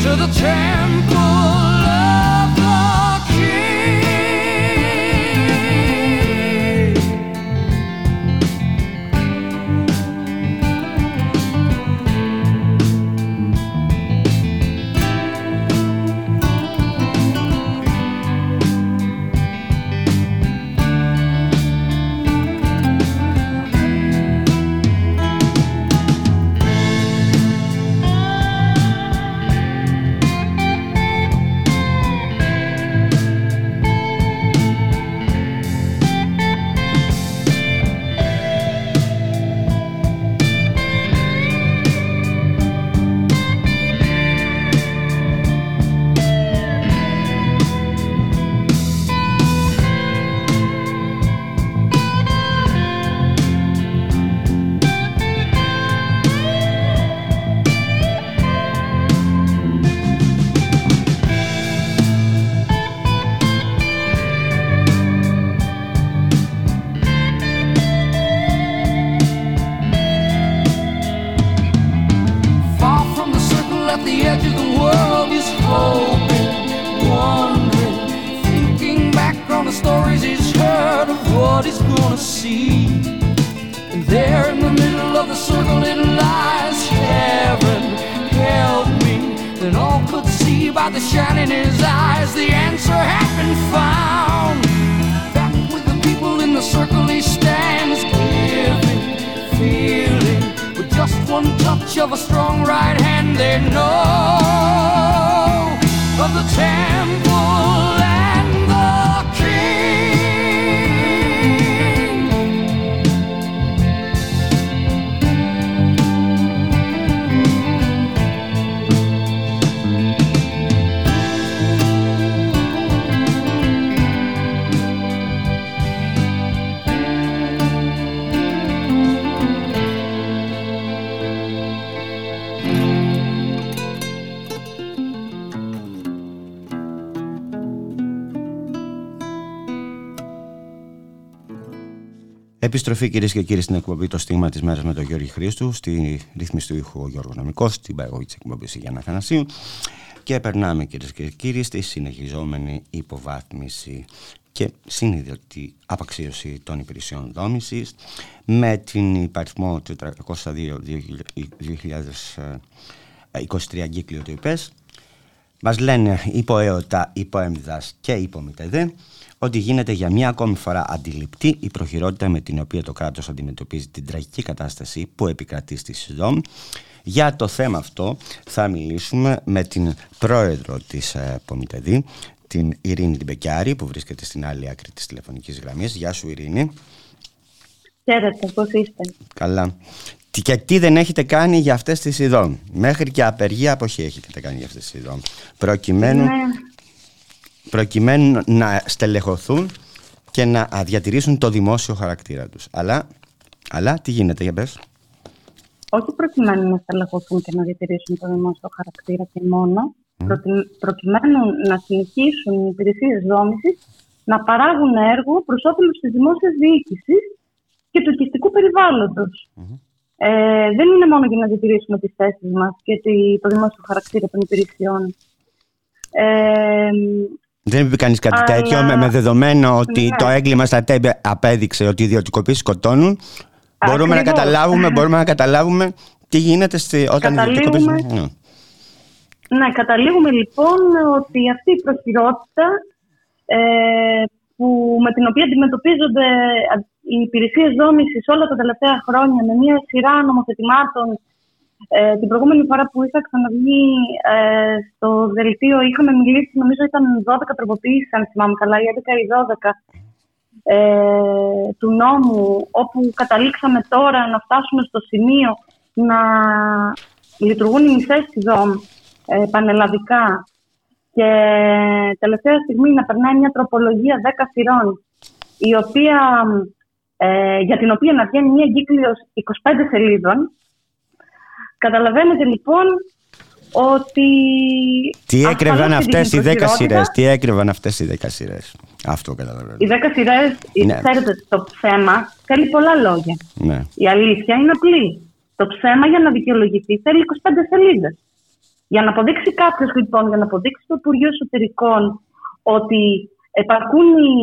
to the temple Επιστροφή κυρίες και κύριοι στην εκπομπή Το Στίγμα της Μέρας με τον Γιώργη Χρήστου, στη ρύθμιση του ήχου ο Γιώργος Νομικός, στην παραγωγή της εκπομπής Γιάννα Θανασίου. Και περνάμε κυρίες και κύριοι στη συνεχιζόμενη υποβάθμιση και συνειδητή απαξίωση των υπηρεσιών δόμησης με την υπαριθμό 402-2023 εγκύκλιο του ΙΠΕΣ. Μας λένε υποαίωτα, υποέμδας και υπομητεδέ ότι γίνεται για μια ακόμη φορά αντιληπτή η προχειρότητα με την οποία το κράτος αντιμετωπίζει την τραγική κατάσταση που επικρατεί στη ΣΥΔΟΜ. Για το θέμα αυτό θα μιλήσουμε με την πρόεδρο της ε, Πομιτεδή, την Ειρήνη Τιμπεκιάρη, που βρίσκεται στην άλλη άκρη της τηλεφωνικής γραμμής. Γεια σου Ειρήνη. Χαίρετε, πώς είστε; Καλά. Τι και τι δεν έχετε κάνει για αυτές τις ιδόμ. Μέχρι και απεργία αποχή έχετε κάνει για αυτές τις ιδόμ. Προκειμένου, Ναι. Προκειμένου να στελεχωθούν και να διατηρήσουν το δημόσιο χαρακτήρα τους. Αλλά, αλλά τι γίνεται για πες. Όχι προκειμένου να στελεχωθούν και να διατηρήσουν το δημόσιο χαρακτήρα και μόνο, προτι- προκειμένου να συνεχίσουν οι υπηρεσίες δόμησης να παράγουν έργο προ όφελο της δημόσιας διοίκησης και του οικιστικού περιβάλλοντος. Ε, δεν είναι μόνο για να διατηρήσουμε τις θέσεις μας και τη- το δημόσιο χαρακτήρα των υπηρεσιών. Ε, Δεν είπε κανείς κάτι Αλλά- τέτοιο με, με δεδομένο ότι Ναι. το έγκλημα στα ΤΕΜΠΕ απέδειξε ότι οι ιδιωτικοποιήσεις σκοτώνουν. Μπορούμε να, Ακριβώς. καταλάβουμε, μπορούμε να καταλάβουμε τι γίνεται στη, όταν οι Καταλήγουμε- ιδιωτικοποιήσει. Ναι. Ναι, καταλήγουμε λοιπόν ότι αυτή η προχειρότητα ε, που, με την οποία αντιμετωπίζονται α- οι υπηρεσίες δόμησης όλα τα τελευταία χρόνια με μια σειρά νομοθετημάτων. Ε, την προηγούμενη φορά που είχα ξαναβγεί ε, στο δελτίο είχαμε μιλήσει, νομίζω ήταν 12 τροποποιήσεις, αν θυμάμαι καλά, ή 11 ή 12 ε, του νόμου, όπου καταλήξαμε τώρα να φτάσουμε στο σημείο να λειτουργούν οι μισές ΔΟΜ ε, πανελλαδικά και τελευταία στιγμή να περνάει μια τροπολογία 10 σειρών η οποία, ε, για την οποία να βγαίνει μια εγκύκλειος 25 σελίδων. Καταλαβαίνετε λοιπόν ότι... Τι έκρεβαν ασφαλώς αυτές και την οι 10 προχειρότητα- σειρές, τι έκρεβαν αυτές οι 10 σειρές; Αυτό καταλαβαίνω. Οι 10 σειρές, Ναι. ξέρετε, το ψέμα θέλει πολλά λόγια. Ναι. Η αλήθεια είναι απλή. Το ψέμα για να δικαιολογηθεί θέλει 25 σελίδες. Για να αποδείξει κάποιος, λοιπόν, για να αποδείξει το Υπουργείο Εσωτερικών ότι επαρκούν οι,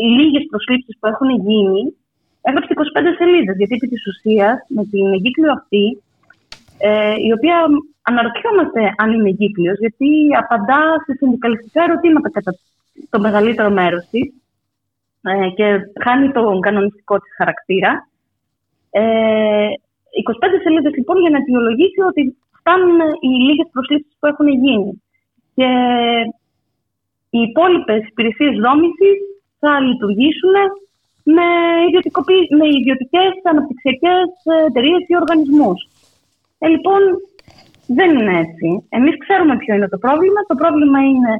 οι λίγες προσλήψεις που έχουν γίνει, έγραψε 25 σελίδες. Γιατί επί της ουσίας, με την εγκύκλιο αυτή, ε, η οποία αναρωτιόμαστε αν είναι εγκύκλειος, γιατί απαντά σε συνδικαλιστικά ερωτήματα κατά το μεγαλύτερο μέρος της ε, και χάνει τον κανονιστικό της χαρακτήρα. Ε, 25 σελίδες λοιπόν για να αιτιολογήσει ότι φτάνουν οι λίγες προσλήψεις που έχουν γίνει. Και οι υπόλοιπες υπηρεσίες δόμησης θα λειτουργήσουν με, ιδιωτικοποι- με ιδιωτικές αναπτυξιακές εταιρείες ή οργανισμούς. Ε, λοιπόν, δεν είναι έτσι. Εμείς ξέρουμε ποιο είναι το πρόβλημα. Το πρόβλημα είναι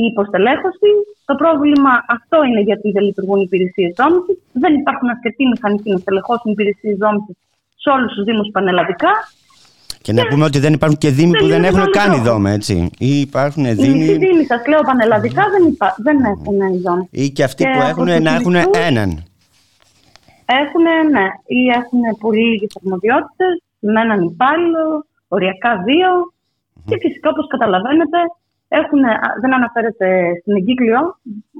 η υποστελέχωση. Το πρόβλημα αυτό είναι γιατί δεν λειτουργούν οι υπηρεσίες δόμησης. Δεν υπάρχουν αρκετοί μηχανικοί να στελεχώσουν υπηρεσίες δόμησης σε όλους τους Δήμους πανελλαδικά. Και να πούμε ότι δεν υπάρχουν και δήμοι που δεν τελείως έχουν άλλο κάνει τρόπο. δόμο, έτσι. Ή υπάρχουν Οι μισοί δήμοι Δήμοι, σας λέω πανελλαδικά, δεν, υπά- δεν έχουν δόμηση. ή και αυτοί Και που από έχουν τους να έχουν μισούς- έναν. Έχουν, ναι, ή έχουν πολύ λίγες αρμοδιότητες, με έναν υπάλληλο, οριακά δύο. Και φυσικά, όπως καταλαβαίνετε, έχουν, α, δεν αναφέρεται στην εγκύκλιο.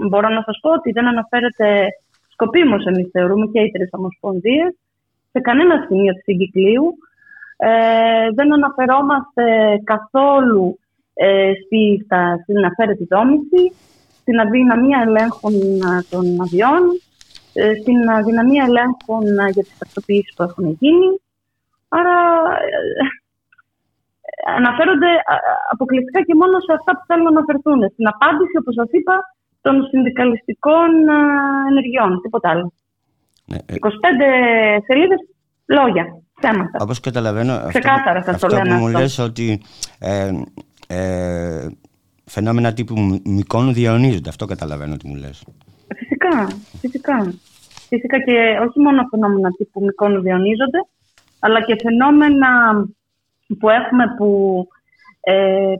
Μπορώ να σας πω ότι δεν αναφέρεται σκοπίμως, εμείς θεωρούμε και οι τρεις ομοσπονδίες, σε κανένα σημείο της εγκυκλίου. Ε, δεν αναφερόμαστε καθόλου ε, στη, στα, στην αφαίρετη δόμηση, στην αδυναμία ελέγχων α, των αδειών, ε, στην αδυναμία ελέγχων α, για τις τακτοποιήσεις που έχουν γίνει. Άρα ε, αναφέρονται α, α, αποκλειστικά και μόνο σε αυτά που θέλουν να αναφερθούν. Στην απάντηση, όπως σας είπα, των συνδικαλιστικών α, ενεργειών, τίποτα άλλο. Ναι, ε, 25 σελίδες λόγια, θέματα. Όπως καταλαβαίνω, αυτό, Ξεκάθαρα σας το αυτό που λένε μου αυτό. λες ότι ε, ε, φαινόμενα τύπου Μικόνου διαιωνίζονται. Αυτό καταλαβαίνω ότι μου λες. Φυσικά, φυσικά. Φυσικά και όχι μόνο φαινόμενα τύπου Μικόνου διονύζονται, αλλά και φαινόμενα που έχουμε που ε,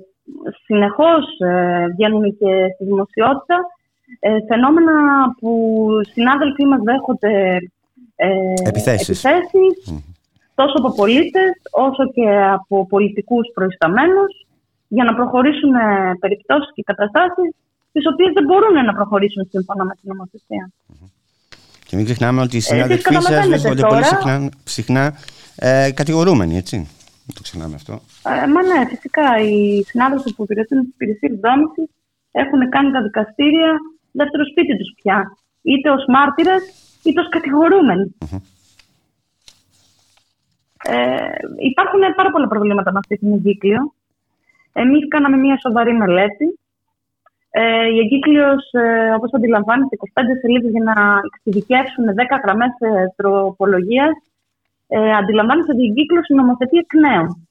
συνεχώς ε, βγαίνουν και στη δημοσιότητα, ε, φαινόμενα που συνάδελφοί μας δέχονται ε, Επιθέσεις. επιθέσεις, τόσο από πολίτες όσο και από πολιτικούς προϊσταμένους για να προχωρήσουν ε, περιπτώσεις και καταστάσεις τις οποίες δεν μπορούν να προχωρήσουν σύμφωνα με την νομοθεσία. Και μην ξεχνάμε ότι οι εσείς συνάδελφοί σας καταλαβαίνετε βρίσκονται τώρα- πολύ συχνά, συχνά ε, κατηγορούμενοι, έτσι. Μην το ξεχνάμε αυτό. Ε, μα ναι, φυσικά. Οι συνάδελφοι που υπηρετούν τι υπηρεσίε δόμησης έχουν κάνει τα δικαστήρια δεύτερο σπίτι τους πια. Είτε ως μάρτυρες είτε ως κατηγορούμενοι. Ε, υπάρχουν πάρα πολλά προβλήματα με αυτή την εγκύκλιο. Εμείς κάναμε μια σοβαρή μελέτη. Ε, η εγκύκλιος, ε, όπως αντιλαμβάνεστε, 25 σελίδες για να εξειδικεύσουν 10 γραμμές ε, τροπολογίας. Ε, αντιλαμβάνεστε ότι η εγκύκλωση νομοθετεί εκ νέου.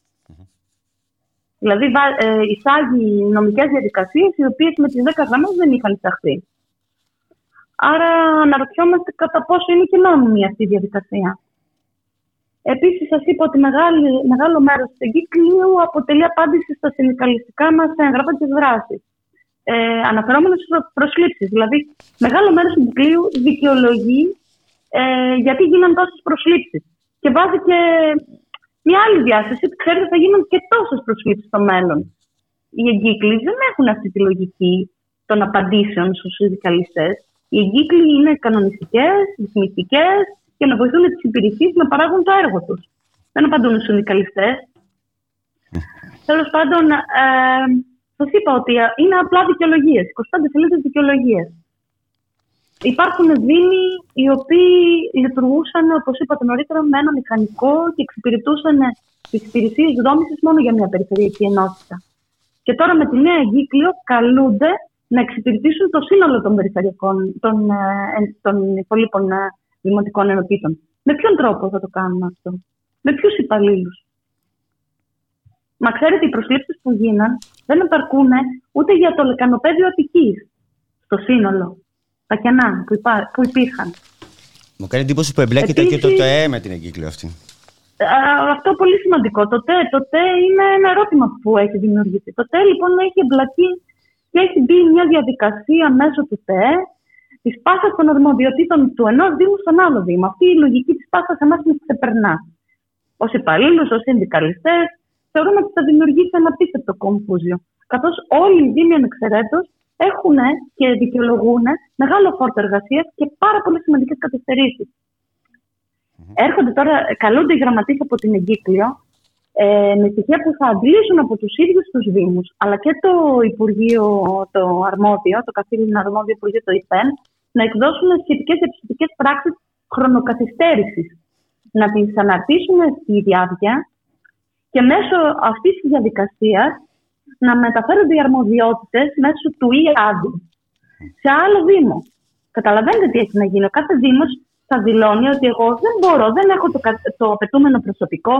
Δηλαδή, βα- ε, εισάγει νομικές διαδικασίες οι οποίες με τις 10 γραμμές δεν είχαν εισαχθεί. Άρα, αναρωτιόμαστε κατά πόσο είναι και νόμιμη αυτή η διαδικασία. Επίσης, σας είπα ότι μεγάλη, μεγάλο μέρος του εγκύκλιου αποτελεί απάντηση στα συνδικαλιστικά μας έγγραφα και δράσεις. Ε, Αναφερόμενος στις προσλήψεις. Δηλαδή, μεγάλο μέρος του εγκύκλιου δικαιολογεί ε, γιατί γίναν τόσες προσλήψεις. Και βάζει και μια άλλη διάσταση ότι ξέρετε θα γίνουν και τόσες προσλήψει στο μέλλον. Οι εγκύκλοι δεν έχουν αυτή τη λογική των απαντήσεων στους συνδικαλιστές. Οι εγκύκλοι είναι κανονιστικές, ρυθμιστικές και να βοηθούν τις υπηρεσίες να παράγουν το έργο τους. Δεν απαντούν στους συνδικαλιστές. Τέλος πάντων, ε, σας είπα ότι είναι απλά δικαιολογίες. 25 σελίδε δικαιολογίες. Υπάρχουν δήμοι οι οποίοι λειτουργούσαν, όπως είπατε νωρίτερα, με ένα μηχανικό και εξυπηρετούσαν τις υπηρεσίες δόμησης μόνο για μια περιφερειακή ενότητα. Και τώρα με τη νέα εγκύκλιο καλούνται να εξυπηρετήσουν το σύνολο των περιφερειακών, των, ε, των υπολείπων ε, δημοτικών ενωτήτων. Με ποιον τρόπο θα το κάνουμε αυτό, με ποιους υπαλλήλους; Μα ξέρετε, οι προσλήψεις που γίναν δεν επαρκούν ούτε για το λεκανοπέδιο Αττικής στο σύνολο. Τα κενά που, υπά, που υπήρχαν. Μου κάνει εντύπωση που εμπλέκεται Επίσης- και το ΤΕΕ με την εγκύκλιο αυτή. Α, αυτό πολύ σημαντικό. Το ΤΕ, το ΤΕ είναι ένα ερώτημα που έχει δημιουργηθεί. Το ΤΕ λοιπόν έχει εμπλακεί και έχει μπει μια διαδικασία μέσω του ΤΕ της πάσας των αρμοδιοτήτων του ενός Δήμου στον άλλο Δήμο. Αυτή η λογική της πάσας εμάς μας ξεπερνά. Ω υπαλλήλους, ως συνδικαλιστές, θεωρούμε ότι θα δημιουργήσει ένα απίστευτο κομφούζιο. Καθώς όλοι οι Δήμοι ανεξαιρέτως έχουν και δικαιολογούν μεγάλο φόρτο εργασίας και πάρα πολύ σημαντικές καθυστερήσεις. Έρχονται τώρα, καλούνται οι γραμματείς από την Εγκύκλιο ε, με στοιχεία που θα αντλήσουν από τους ίδιους τους Δήμους αλλά και το Υπουργείο, το αρμόδιο, το καθήλυνα αρμόδιο Υπουργείο, το ΙΠΕΝ, να εκδώσουν σχετικές επιστημικές πράξεις χρονοκαθυστέρησης. Να τις αναρτήσουν στη διάρκεια και μέσω αυτής της διαδικασίας να μεταφέρονται οι αρμοδιότητες μέσω του ΙΑΔΙ σε άλλο Δήμο. Καταλαβαίνετε τι έχει να γίνει. Ο κάθε Δήμος θα δηλώνει ότι εγώ δεν μπορώ, δεν έχω το, κα- το απαιτούμενο προσωπικό,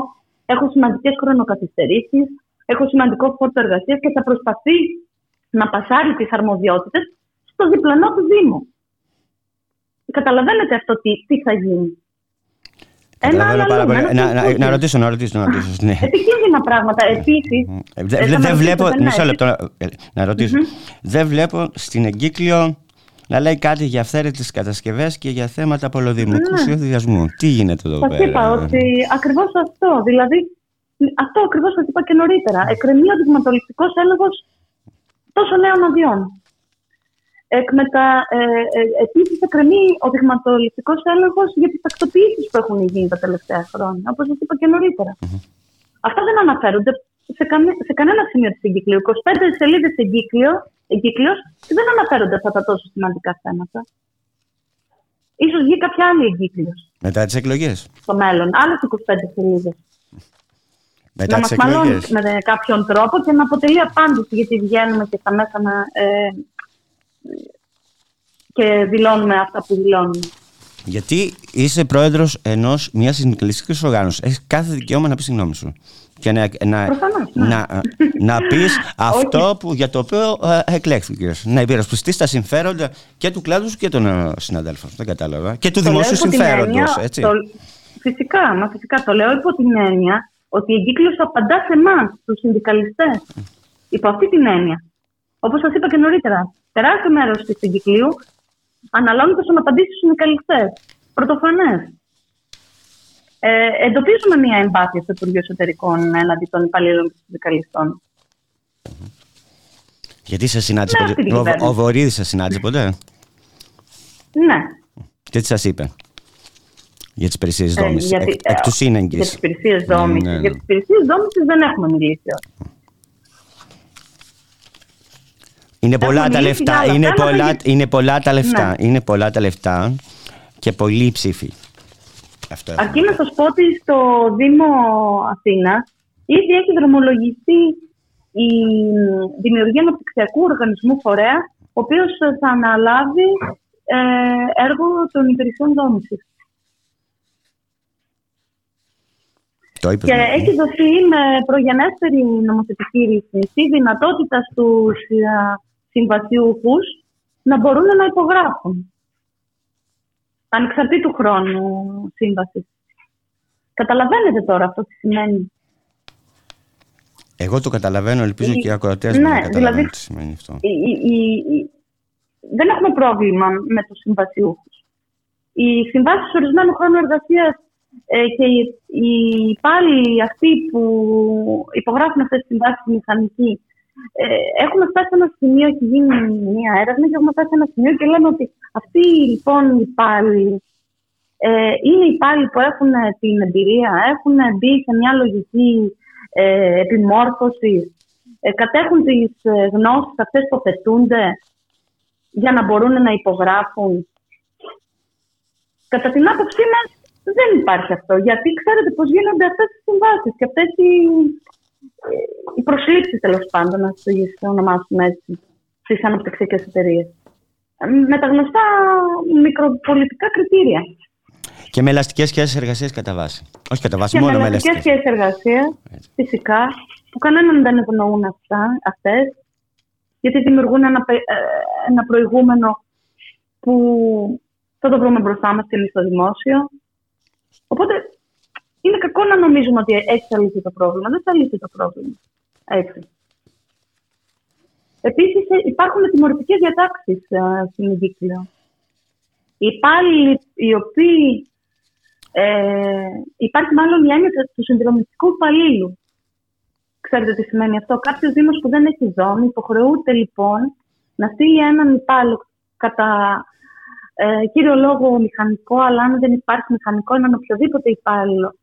έχω σημαντικές χρονοκαθυστερήσεις, έχω σημαντικό φόρτο εργασίας και θα προσπαθεί να πασάρει τις αρμοδιότητες στο διπλανό του Δήμο. Καταλαβαίνετε αυτό τι, τι θα γίνει. Ένα άλλο Καταλαβαίνω πάρα πολύ. ένα Να, να, κομφούζιο. να ρωτήσω, να ρωτήσω, να ρωτήσω. Ναι. Επικίνδυνα πράγματα. Επίσης, Ε, δε- δε- Δεν βλέπω, μισό λεπτό να- ε, να ρωτήσω. Δεν βλέπω στην εγκύκλιο να λέει κάτι για αυθαίρετες κατασκευές και για θέματα πολυδημικού Ναι. σχεδιασμού. Τι γίνεται εδώ Σας πέρα; είπα ότι ακριβώς αυτό. Δηλαδή, αυτό ακριβώς σας είπα και νωρίτερα. Εκκρεμεί ο δειγματοληπτικό έλεγχος τόσο νέων αδειών. Εκμετα, ε, ε, Επίσης, εκκρεμεί ο δειγματοληπτικός έλεγχος για τις τακτοποιήσεις που έχουν γίνει τα τελευταία χρόνια, όπως σας είπα και νωρίτερα. Αυτά δεν αναφέρονται σε, κανε, σε κανένα σημείο της εγκύκλιο. 25 σελίδες εγκύκλιο και δεν αναφέρονται αυτά τα τόσο σημαντικά θέματα. Ίσως βγει κάποια άλλη εγκύκλιος Μετά τις εκλογές. στο μέλλον. Άλλες 25 σελίδες. Μετά Να τις μας μαλώνεις εκλογές. με κάποιον τρόπο και να αποτελεί απάντηση γιατί βγαίνουμε και στα μέσα να, ε, και δηλώνουμε αυτά που δηλώνουμε. Γιατί είσαι πρόεδρος ενός μιας συνδικαλιστικής οργάνωσης. Έχεις κάθε δικαίωμα να πεις τη γνώμη σου. Και να, να, Προφανώς, ναι. να, να πεις αυτό που, για το οποίο ε, εκλέχθηκες. Να υπερασπιστείς τα συμφέροντα και του κλάδου σου και των ε, συναδέλφων. Δεν κατάλαβα. Και του Το λέω δημόσιου υπό την συμφέροντος. έννοια- Έτσι. το- φυσικά, μα φυσικά το λέω υπό την έννοια ότι η εγκύκλωση απαντά σε εμάς, τους συνδικαλιστές. Υπό αυτή την έννοια. Όπως σας είπα και νωρίτερα, τεράστιο μέρος τη εγκυκλίου αναλώνεται στο να απαντήσεις στους συνδικαλιστέ. Πρωτοφανές. Ε, εντοπίζουμε μια εμπάθεια στο Υπουργείο Εσωτερικών έναντι των υπαλλήλων και των συνδικαλιστών. Γιατί σε συνάντησε Ναι, αυτή ποτέ. την Ο, κυβέρνηση. ο Βορύδης σε συνάντησε ποτέ; Ναι. Και τι σας είπε; Για τις υπηρεσίες Ε, δόμησης. γιατί- εκ, εκ τους Για σύνεγγυς. τι υπηρεσίες δόμησης. Ναι, ναι. Για τις υπηρεσίες δόμησης δεν έχουμε μιλήσει. όχι. Είναι Έχουμε πολλά τα μιλήσει λεφτά. για άλλα Είναι θέματα πολλά, και- είναι πολλά τα λεφτά. Ναι. Είναι πολλά τα λεφτά και πολλοί ψήφοι. Αυτό έχω. Αρκεί να σας πω ότι στο Δήμο Αθήνα ήδη έχει δρομολογηθεί η δημιουργία αναπτυξιακού οργανισμού φορέα, ο οποίος θα αναλάβει ε, έργο των υπηρεσιών δόμησης. Το είπες, Και ναι. έχει δοθεί με προγενέστερη νομοθετική ρύθμιση δυνατότητας στους ε, συμβασιούχους να μπορούν να υπογράφουν. Ανεξαρτήτου χρόνου σύμβαση. Καταλαβαίνετε τώρα αυτό τι σημαίνει. Εγώ το καταλαβαίνω, ελπίζω Η- και οι ακροατές μου ναι, να καταλαβαίνουν δηλαδή- τι σημαίνει αυτό. Η- η- η- η- δεν έχουμε πρόβλημα με τους συμβασιούχους. Οι συμβάσεις ορισμένου χρόνου εργασίας και οι, οι υπάλληλοι αυτοί που υπογράφουν αυτές τις συμβάσεις οι μηχανικοί ε, έχουμε φτάσει σε ένα σημείο, έχει γίνει μια έρευνα και έχουμε φτάσει σε ένα σημείο και λέμε ότι αυτοί λοιπόν οι υπάλληλοι ε, είναι οι υπάλληλοι που έχουν την εμπειρία, έχουν μπει σε μια λογική ε, επιμόρφωση, ε, κατέχουν τις ε, γνώσεις αυτές που απαιτούνται για να μπορούν να υπογράφουν. Κατά την άποψή μας δεν υπάρχει αυτό, γιατί ξέρετε πώς γίνονται αυτές οι συμβάσεις και αυτές οι, ε, οι προσλήψεις τέλος πάντων, να τις ονομάσουμε έτσι, στις αναπτυξιακές εταιρείες. Ε, Με τα γνωστά μικροπολιτικά κριτήρια. Και με ελαστικές σχέσεις εργασίας κατά βάση. Όχι κατά βάση, και μόνο με ελαστικές ελαστικές. σχέσεις εργασίας, φυσικά, που κανέναν δεν ευνοούν αυτά, αυτές, γιατί δημιουργούν ένα, πε- ε, ένα προηγούμενο που θα το βρούμε μπροστά μας και εμείς στο δημόσιο. Οπότε είναι κακό να νομίζουμε ότι έτσι θα λύσει το πρόβλημα. Δεν θα λύσει το πρόβλημα. Έτσι. Επίσης ε, υπάρχουν τιμωρητικές διατάξεις ε, στην εγκύκλιο. Οι υπάλληλοι οι οποίοι ε, υπάρχει μάλλον η έννοια του συνδρομητικού υπαλλήλου. Ξέρετε τι σημαίνει αυτό. Κάποιος Δήμος που δεν έχει δόμη υποχρεούται λοιπόν να στείλει έναν υπάλληλο κατά ε, κύριο λόγο μηχανικό, αλλά αν δεν υπάρχει μηχανικό, έναν οποιοδήποτε υπάλληλο ε,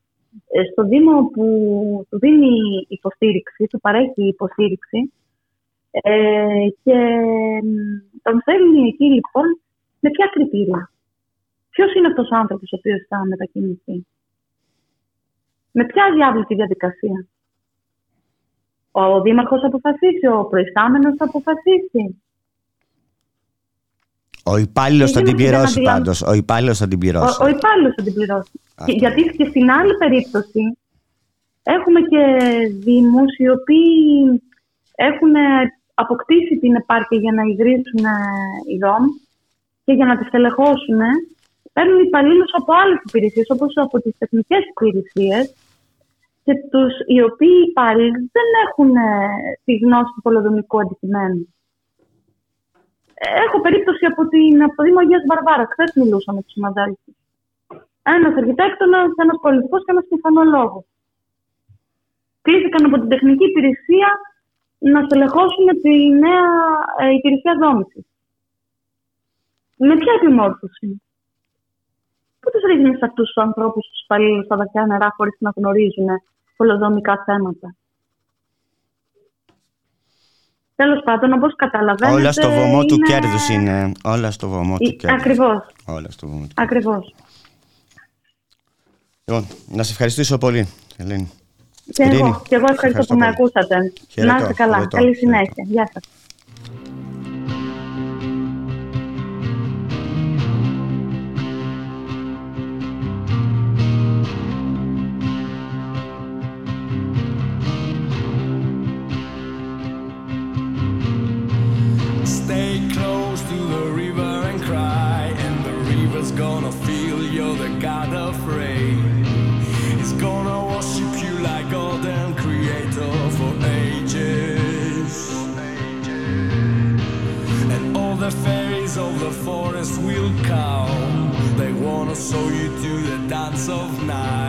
στο Δήμο που του δίνει υποστήριξη, του παρέχει υποστήριξη ε, και μ, τον στέλνει εκεί λοιπόν με ποια κριτήρια; Ποιος είναι αυτός ο άνθρωπος ο οποίος θα μετακινηθεί, Με ποια διάβλητη διαδικασία; Ο Δήμαρχος θα αποφασίσει, ο προϊστάμενος θα αποφασίσει. Ο υπάλληλος Και θα την γίνεται να πληρώσει αντιλαμβ- πάντως. Ο υπάλληλος θα την πληρώσει. Ο, ο υπάλληλος θα την πληρώσει. Αυτό. Και, γιατί και στην άλλη περίπτωση έχουμε και Δήμους οι οποίοι έχουν αποκτήσει την επάρκεια για να ιδρύσουν ε, οι ΔΟΜ και για να τις τελεχώσουν παίρνουν υπαλλήλους από άλλες υπηρεσίες όπως από τις τεχνικές υπηρεσίες και τους, οι οποίοι υπάλληλοι δεν έχουν ε, τη γνώση του πολυδομικού αντικειμένου. Έχω περίπτωση από, την, από το Δήμο Αγίας Βαρβάρα. Χθες μιλούσα με τους συναδέλφους. Ένας αρχιτέκτονας, ένας πολιτικός και ένας μηχανολόγο. Κλήθηκαν από την τεχνική υπηρεσία να στελεχώσουν τη νέα ε, υπηρεσία δόμησης. Με ποια επιμόρφωση; Πού τους ρίχνεις αυτούς τους ανθρώπους, τους υπαλλήλου στα βαθιά νερά, χωρίς να γνωρίζουν πολυδομικά θέματα; Τέλος πάντων, όπως καταλαβαίνετε. Όλα στο βωμό του είναι- κέρδους είναι. Όλα στο βωμό του Ε, κέρδους. Ακριβώς. Όλα στο βωμό του Ακριβώς. Λοιπόν, να σε ευχαριστήσω πολύ, Ελένη. Και Ειρήνη, εγώ, και εγώ σε ευχαριστώ που με πολύ. ακούσατε. Χαιρετώ, να είστε καλά. χαιρετώ, Καλή χαιρετώ. συνέχεια. Γεια σας. Of night.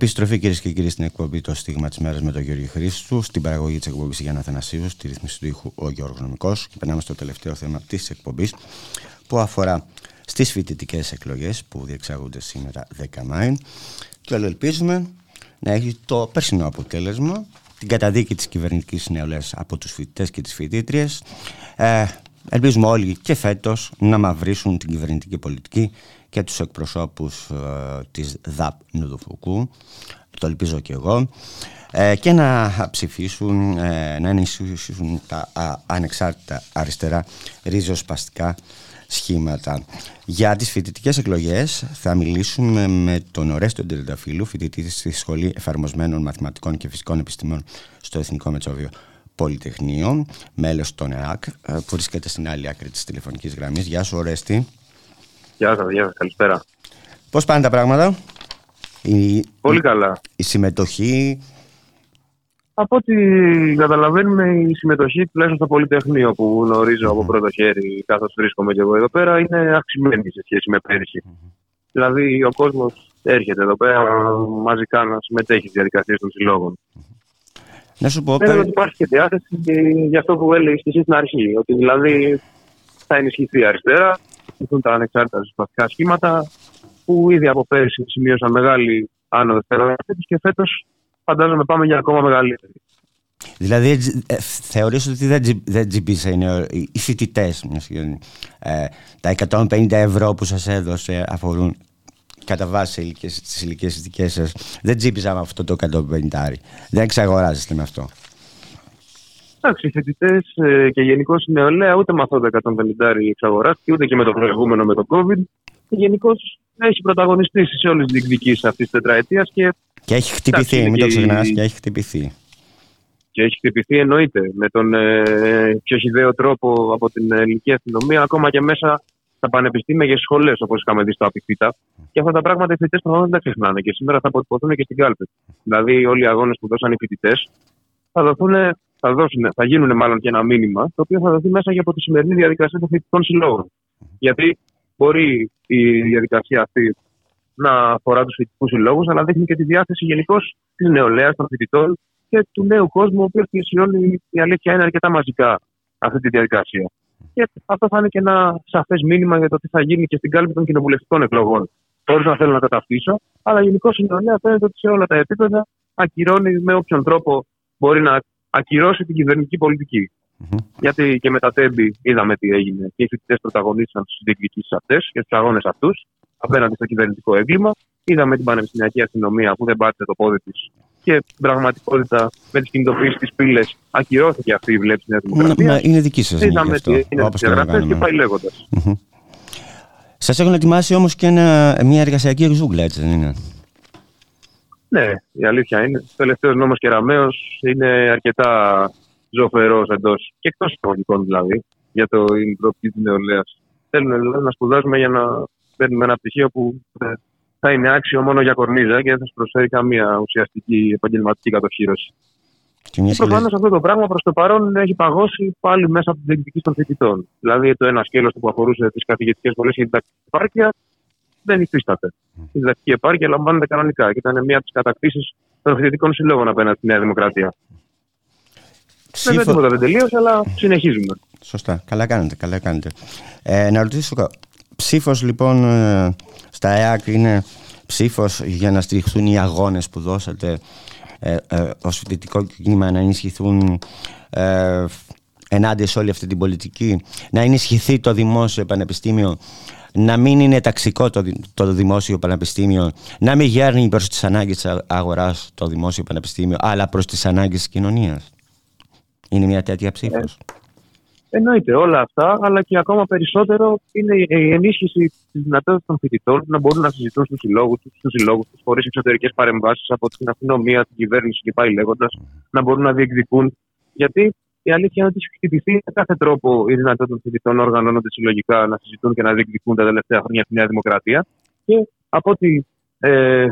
Επιστροφή κυρίες και κύριοι στην εκπομπή Το Στίγμα της Μέρας με τον Γιώργο Χρήστου. Στην παραγωγή της εκπομπής Γιάννα Θανασίου, στη ρύθμιση του ήχου ο Γιώργος Νομικός. Και περνάμε στο τελευταίο θέμα της εκπομπής που αφορά στις φοιτητικές εκλογές που διεξάγονται σήμερα 10 Μάη. Και όλο ελπίζουμε να έχει το περσινό αποτέλεσμα την καταδίκη της κυβερνητικής νεολαίας από τους φοιτητές και τις φοιτήτριες. Ε, ελπίζουμε όλοι και φέτος να μαυρίσουν την κυβερνητική πολιτική και τους εκπροσώπους ε, της ΔΑΠ Νουδουφουκού, το ελπίζω και εγώ, ε, και να ψηφίσουν, ε, να ενισχύσουν τα ανεξάρτητα αριστερά ριζοσπαστικά σχήματα. Για τις φοιτητικές εκλογές θα μιλήσουμε με τον Ορέστο Ντελταφίλου, φοιτητή στη Σχολή Εφαρμοσμένων Μαθηματικών και Φυσικών Επιστημών στο Εθνικό Μετσόβιο Πολυτεχνείο, μέλος των ΕΑΚ, που βρίσκεται στην άλλη άκρη της τηλεφωνικής γραμμής. Γεια σου Ορέστη. Γεια σας, γεια σας, καλησπέρα. Πώς πάνε τα πράγματα; Η, Πολύ καλά. Η συμμετοχή... Από ό,τι καταλαβαίνουμε η συμμετοχή τουλάχιστον στο Πολυτεχνείο που γνωρίζω από πρώτο χέρι καθώς βρίσκομαι και εγώ εδώ πέρα είναι αυξημένη σε σχέση με πέρυσι. Δηλαδή ο κόσμος έρχεται εδώ πέρα μαζικά να συμμετέχει στις διαδικασίες των συλλόγων. Να σου πω... Θέλω ότι υπάρχει και διάθεση για αυτό που έλεγες και εσύ στην αρχή. Ότι δηλαδή θα ενισχυθεί η αριστερά, θα τα ανεξάρτητα συστατικά σχήματα που ήδη από πέρυσι σημείωσαν μεγάλη άνοδο και φέτος φαντάζομαι πάμε για ακόμα μεγαλύτερη. Δηλαδή ε, θεωρείς ότι δεν, δεν τζιμπήσαν οι φοιτητές ε, τα 150 ευρώ που σας έδωσε αφορούν κατά βάση τις ηλικίες δικές σας. Δεν τζίπιζα με αυτό το 150 δεν εξαγοράζεστε με αυτό Εντάξει, οι φοιτητές ε, και γενικώς η νεολαία ούτε με αυτό το 150 εξαγοράστηκε, ούτε και με το προηγούμενο με το COVID. Γενικώς έχει πρωταγωνιστήσει σε όλες τις διεκδικήσεις αυτής της τετραετίας. Και, και έχει χτυπηθεί, μην το ξεχνάς, και έχει χτυπηθεί. Και έχει χτυπηθεί εννοείται με τον ε, πιο χιδαίο τρόπο από την ελληνική αστυνομία, ακόμα και μέσα στα πανεπιστήμια και σχολές, όπως είχαμε δει στο Απιθύτα. Και αυτά τα πράγματα οι φοιτητές προφανώς δεν τα ξεχνάνε και σήμερα θα αποτυπωθούν και στην κάλπη. Δηλαδή, όλοι οι αγώνες που δώσαν οι φοιτητές θα δοθούν θα, δώσουν, θα γίνουν μάλλον και ένα μήνυμα, το οποίο θα δοθεί μέσα και από τη σημερινή διαδικασία των φοιτητικών συλλόγων. Γιατί μπορεί η διαδικασία αυτή να αφορά τους φοιτητικούς συλλόγους, αλλά δείχνει και τη διάθεση γενικώ της νεολαίας, των φοιτητών και του νέου κόσμου, ο οποίος πλησιώνει η αλήθεια είναι αρκετά μαζικά αυτή τη διαδικασία. Και αυτό θα είναι και ένα σαφές μήνυμα για το τι θα γίνει και στην κάλυψη των κοινοβουλευτικών εκλογών. Χωρίς να θέλω να καταφτύσω, αλλά γενικώ η νεολαία φαίνεται ότι σε όλα τα επίπεδα ακυρώνει με όποιον τρόπο μπορεί να ακυρώσει την κυβερνητική Γιατί και με τα τέμπη είδαμε τι έγινε και οι φοιτητές πρωταγωνίστησαν στι διεκδικήσεις αυτές και στους αγώνες αυτούς απέναντι στο κυβερνητικό έγκλημα. Είδαμε την πανεπιστημιακή αστυνομία που δεν πάτησε το πόδι της και στην πραγματικότητα με τις κινητοποιήσεις τη πύλες ακυρώθηκε αυτή η βλέψη Νέα Δημοκρατίας. Είναι δική σας. Είδαμε τι έγινε στις διαγραφέ και πάει λέγοντας. Σας έχουν ετοιμάσει όμως και μια εργασιακή ζούγκλα, έτσι δεν είναι; Ναι, η αλήθεια είναι. Ο τελευταίος νόμος Κεραμαίος είναι αρκετά ζωφερός εντός και εκτός εισαγωγικών δηλαδή για το προοπτική της νεολαίας. Θέλουν δηλαδή, να σπουδάζουμε για να παίρνουμε ένα πτυχίο που θα είναι άξιο μόνο για κορνίζα και δεν θα σου προσφέρει καμία ουσιαστική επαγγελματική κατοχήρωση. Και προφανώς αυτό το πράγμα προς το παρόν έχει παγώσει πάλι μέσα από την διεκδικήση των φοιτητών. Δηλαδή το ένα σκέλος που αφορούσε τις καθηγητικές σχολές και την τακτική δεν υφίσταται. Η διδακτική επάρκεια λαμβάνεται κανονικά και ήταν μία από τις κατακτήσεις των φοιτητικών συλλόγων απέναντι στη Νέα Δημοκρατία. Ψήφο... Δεν τίποτα δεν τελείωσε, αλλά συνεχίζουμε. Σωστά. Καλά κάνετε. Καλά κάνετε. Ε, να ρωτήσω, ψήφος λοιπόν ε, στα ΕΑΚ είναι ψήφος για να στηριχθούν οι αγώνες που δώσατε ε, ε, ως φοιτητικό κίνημα να ενισχυθούν ε, ενάντια σε όλη αυτή την πολιτική, να ενισχυθεί το δημόσιο πανεπιστήμιο να μην είναι ταξικό το, το δημόσιο πανεπιστήμιο, να μην γέρνει προς τις ανάγκες της αγοράς το δημόσιο πανεπιστήμιο, αλλά προς τις ανάγκες της κοινωνίας. Είναι μια τέτοια ψήφος. Ε, εννοείται όλα αυτά, αλλά και ακόμα περισσότερο είναι η ενίσχυση της δυνατότητας των φοιτητών να μπορούν να συζητούν στους συλλόγους τους, στους συλλόγους τους, χωρίς εξωτερικές παρεμβάσεις από την αστυνομία, την κυβέρνηση και πάει λέγοντας, να μπορούν να διεκδικούν. Γιατί η αλήθεια είναι ότι έχει χτυπηθεί με κάθε τρόπο η δυνατότητα των φοιτητών να οργανώνονται συλλογικά, να συζητούν και να διεκδικούν τα τελευταία χρόνια τη Νέα Δημοκρατία. Και από ό,τι ε,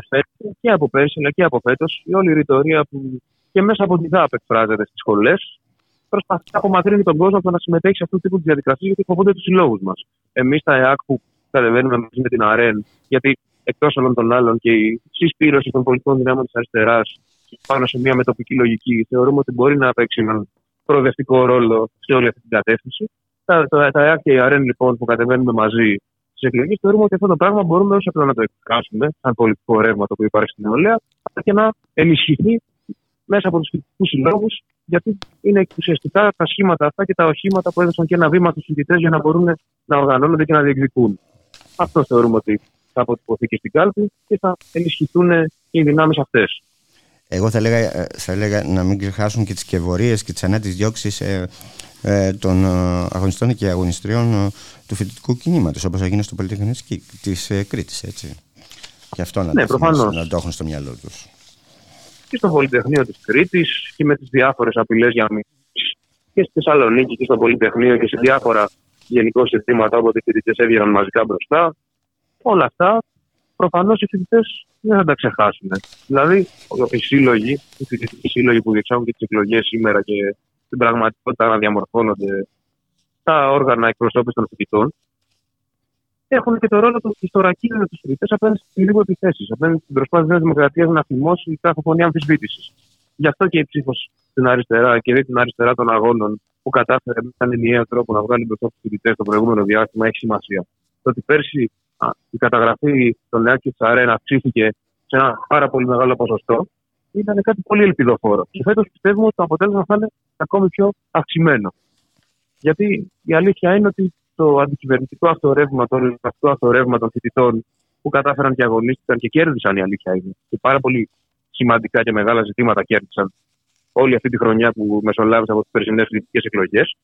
και από πέρσι αλλά και από φέτος, η όλη η ρητορία που και μέσα από τη ΔΑΠ εκφράζεται στις σχολές, προσπαθεί να απομακρύνει τον κόσμο από να συμμετέχει σε αυτού του τύπου διαδικασίε γιατί φοβούνται τους συλλόγους μας. Εμείς τα ΕΑΚ που κατεβαίνουμε μαζί με την ΑΡΕΝ, γιατί εκτός όλων των άλλων και η συσπήρωση των πολιτικών δυνάμεων της αριστεράς πάνω σε μια μετοπική λογική, θεωρούμε ότι μπορεί να παίξει έναν προοδευτικό ρόλο σε όλη αυτή την κατεύθυνση. Τα, τα, τα ΕΑΚ και η ΑΡΕΝ λοιπόν που κατεβαίνουμε μαζί στις εκλογές, θεωρούμε ότι αυτό το πράγμα μπορούμε όσο απλά να το εκφράσουμε σαν πολιτικό ρεύμα το οποίο υπάρχει στην νεολαία, αλλά και να ενισχυθεί μέσα από τους φοιτητικούς συλλόγους, γιατί είναι ουσιαστικά τα σχήματα αυτά και τα οχήματα που έδωσαν και ένα βήμα στους φοιτητές για να μπορούν να οργανώνονται και να διεκδικούν. Αυτό θεωρούμε ότι θα αποτυπωθεί και στην κάλπη και θα ενισχυθούν και οι δυνάμεις αυτές. Εγώ θα έλεγα, ε, θα έλεγα να μην ξεχάσουν και τις κεβορίε και τις ανάτης διώξεις ε, ε, των ε, αγωνιστών και αγωνιστριών ε, του φοιτητικού κινήματος, όπως έγινε στο Πολυτεχνείο της ε, Κρήτης. Και αυτό να, ναι, το, να το έχουν στο μυαλό τους. Και στο Πολυτεχνείο της Κρήτης και με τις διάφορες απειλές για μήνυση και στη Θεσσαλονίκη και στο Πολυτεχνείο και σε διάφορα γενικώ συστήματα όποτε οι φοιτητές έβγαιναν μαζικά μπροστά. Όλα αυτά προφανώς οι φοιτητές δεν θα τα ξεχάσουν. Δηλαδή, οι σύλλογοι, οι φοιτητικοί σύλλογοι που διεξάγουν και τις εκλογές σήμερα και στην πραγματικότητα να διαμορφώνονται τα όργανα εκπροσώπησης των φοιτητών, έχουν και το ρόλο του ιστορακίνου τους φοιτητές απέναντι στις λίγο επιθέσεις, απέναντι στην προσπάθεια της Δημοκρατίας να θυμώσει κάθε φωνή αμφισβήτησης. Γι' αυτό και η ψήφος στην αριστερά και δει την αριστερά των αγώνων που κατάφερε με έναν ενιαίο τρόπο να βγάλει μπροστά τους φοιτητές το προηγούμενο διάστημα έχει σημασία. Το ότι πέρσι η καταγραφή των ΝΕΑ και τη ΑΡΕΝ αυξήθηκε σε ένα πάρα πολύ μεγάλο ποσοστό, ήταν κάτι πολύ ελπιδοφόρο. Και φέτος πιστεύουμε ότι το αποτέλεσμα θα είναι ακόμη πιο αυξημένο. Γιατί η αλήθεια είναι ότι το αντικυβερνητικό αυτό ρεύμα, το ελληνικό αυτό ρεύμα των φοιτητών που κατάφεραν και αγωνίστηκαν και κέρδισαν, η αλήθεια είναι. Και πάρα πολύ σημαντικά και μεγάλα ζητήματα κέρδισαν όλη αυτή τη χρονιά που μεσολάβησε από τις περσινέ φοιτητικές εκλογές.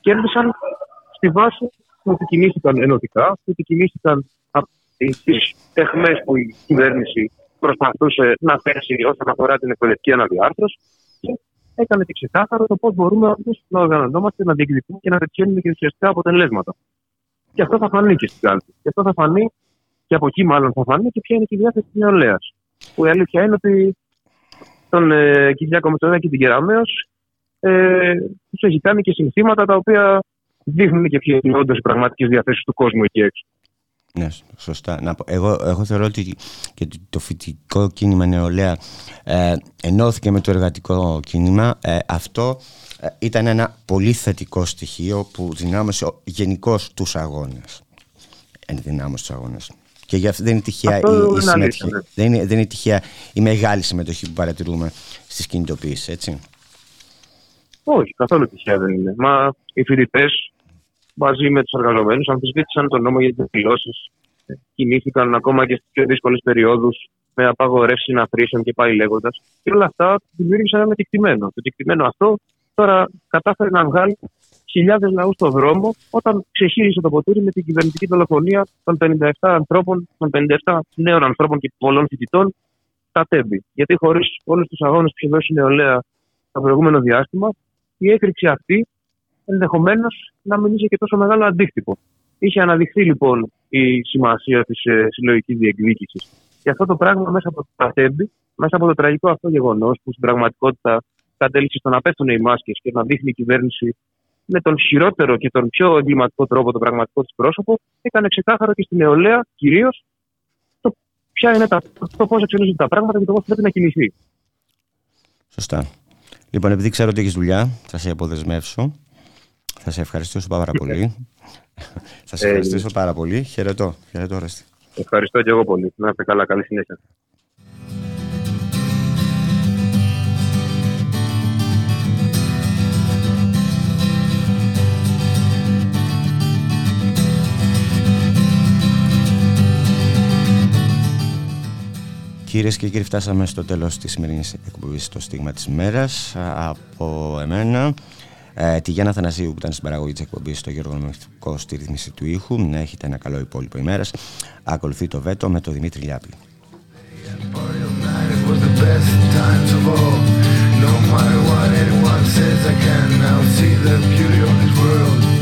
Κέρδισαν στη βάση ότι κινήθηκαν ενωτικά, ότι κινήθηκαν από τις τεχνές που η κυβέρνηση προσπαθούσε να θέσει όσον αφορά την εκπαιδευτική αναδιάρθρωση και έκανε και ξεκάθαρο το πώς μπορούμε να οργανωνόμαστε, να διεκδικούμε και να πετυχαίνουμε και ουσιαστικά αποτελέσματα. Και αυτό θα φανεί και στην κάλπη. Και αυτό θα φανεί και από εκεί μάλλον θα φανεί και ποια είναι και η διάθεση της νεολαίας. Που η αλήθεια είναι ότι τον ε, Κυριάκο Μητσοδάκη και την Κεραμαίο ε, τους έχει κάνει και συνθήματα τα οποία δείχνουν και ποιε είναι όντως οι πραγματικές διαθέσεις του κόσμου εκεί έξω. Ναι, σωστά. Να Εγώ, εγώ θεωρώ ότι και το φοιτητικό κίνημα νεολαία ε, ενώθηκε με το εργατικό κίνημα. Ε, αυτό ε, ήταν ένα πολύ θετικό στοιχείο που δυνάμωσε γενικώς τους αγώνες. Ενδυνάμωσε τους αγώνες. Και γι' αυτό δεν είναι τυχαία, η, η συμμετοχή, ναι. δεν είναι, δεν είναι τυχαία η μεγάλη συμμετοχή που παρατηρούμε στις κινητοποιήσεις, έτσι. Όχι, καθόλου τυχαία δεν είναι. Μα οι φοιτητές μαζί με τους εργαζομένους αμφισβήτησαν τον νόμο για τις δηλώσεις. Κινήθηκαν ακόμα και στις πιο δύσκολες περιόδους με απαγορεύσει συναθρήσεων και πάει λέγοντας. Και όλα αυτά δημιούργησαν ένα κεκτημένο. Το κεκτημένο αυτό τώρα κατάφερε να βγάλει χιλιάδες λαούς στον δρόμο όταν ξεχύρισε το ποτήρι με την κυβερνητική δολοφονία των 57 ανθρώπων, των 57 νέων ανθρώπων και πολλών φοιτητών στα τέμπη. Γιατί χωρίς όλους τους αγώνες που είχε δώσει η νεολαία το προηγούμενο διάστημα, η έκρηξη αυτή ενδεχομένως να μην είχε και τόσο μεγάλο αντίκτυπο. Είχε αναδειχθεί λοιπόν η σημασία της ε, συλλογικής διεκδίκησης. Και αυτό το πράγμα μέσα από το Πατέμπι, μέσα από το τραγικό αυτό γεγονός που στην πραγματικότητα κατέληξε στο να πέφτουν οι μάσκες και να δείχνει η κυβέρνηση με τον χειρότερο και τον πιο εγκληματικό τρόπο το πραγματικό της πρόσωπο, έκανε ξεκάθαρο και στη νεολαία κυρίως το, ποια είναι τα, το πώς εξελίσσονται τα πράγματα και το πώς πρέπει να κινηθεί. Σωστά. Λοιπόν, επειδή ξέρω ότι έχεις δουλειά, θα σε αποδεσμεύσω. Θα σε ευχαριστήσω πάρα πολύ. θα σε ευχαριστήσω πάρα πολύ. Χαιρετώ. Χαιρετώ, Ρέστη. Ευχαριστώ και εγώ πολύ. Να είστε καλά. Καλή συνέχεια. Κυρίες και κύριοι, φτάσαμε στο τέλος της σημερινής εκπομπής στο στίγμα της ημέρα. Από εμένα, ε, τη Γιάννα Θανασίου που ήταν στην παραγωγή της εκπομπής, στο Γιώργο Νομιστικό στη ρύθμιση του ήχου. Να έχετε ένα καλό υπόλοιπο ημέρας. Ακολουθεί το βέτο με τον Δημήτρη Λιάπη. so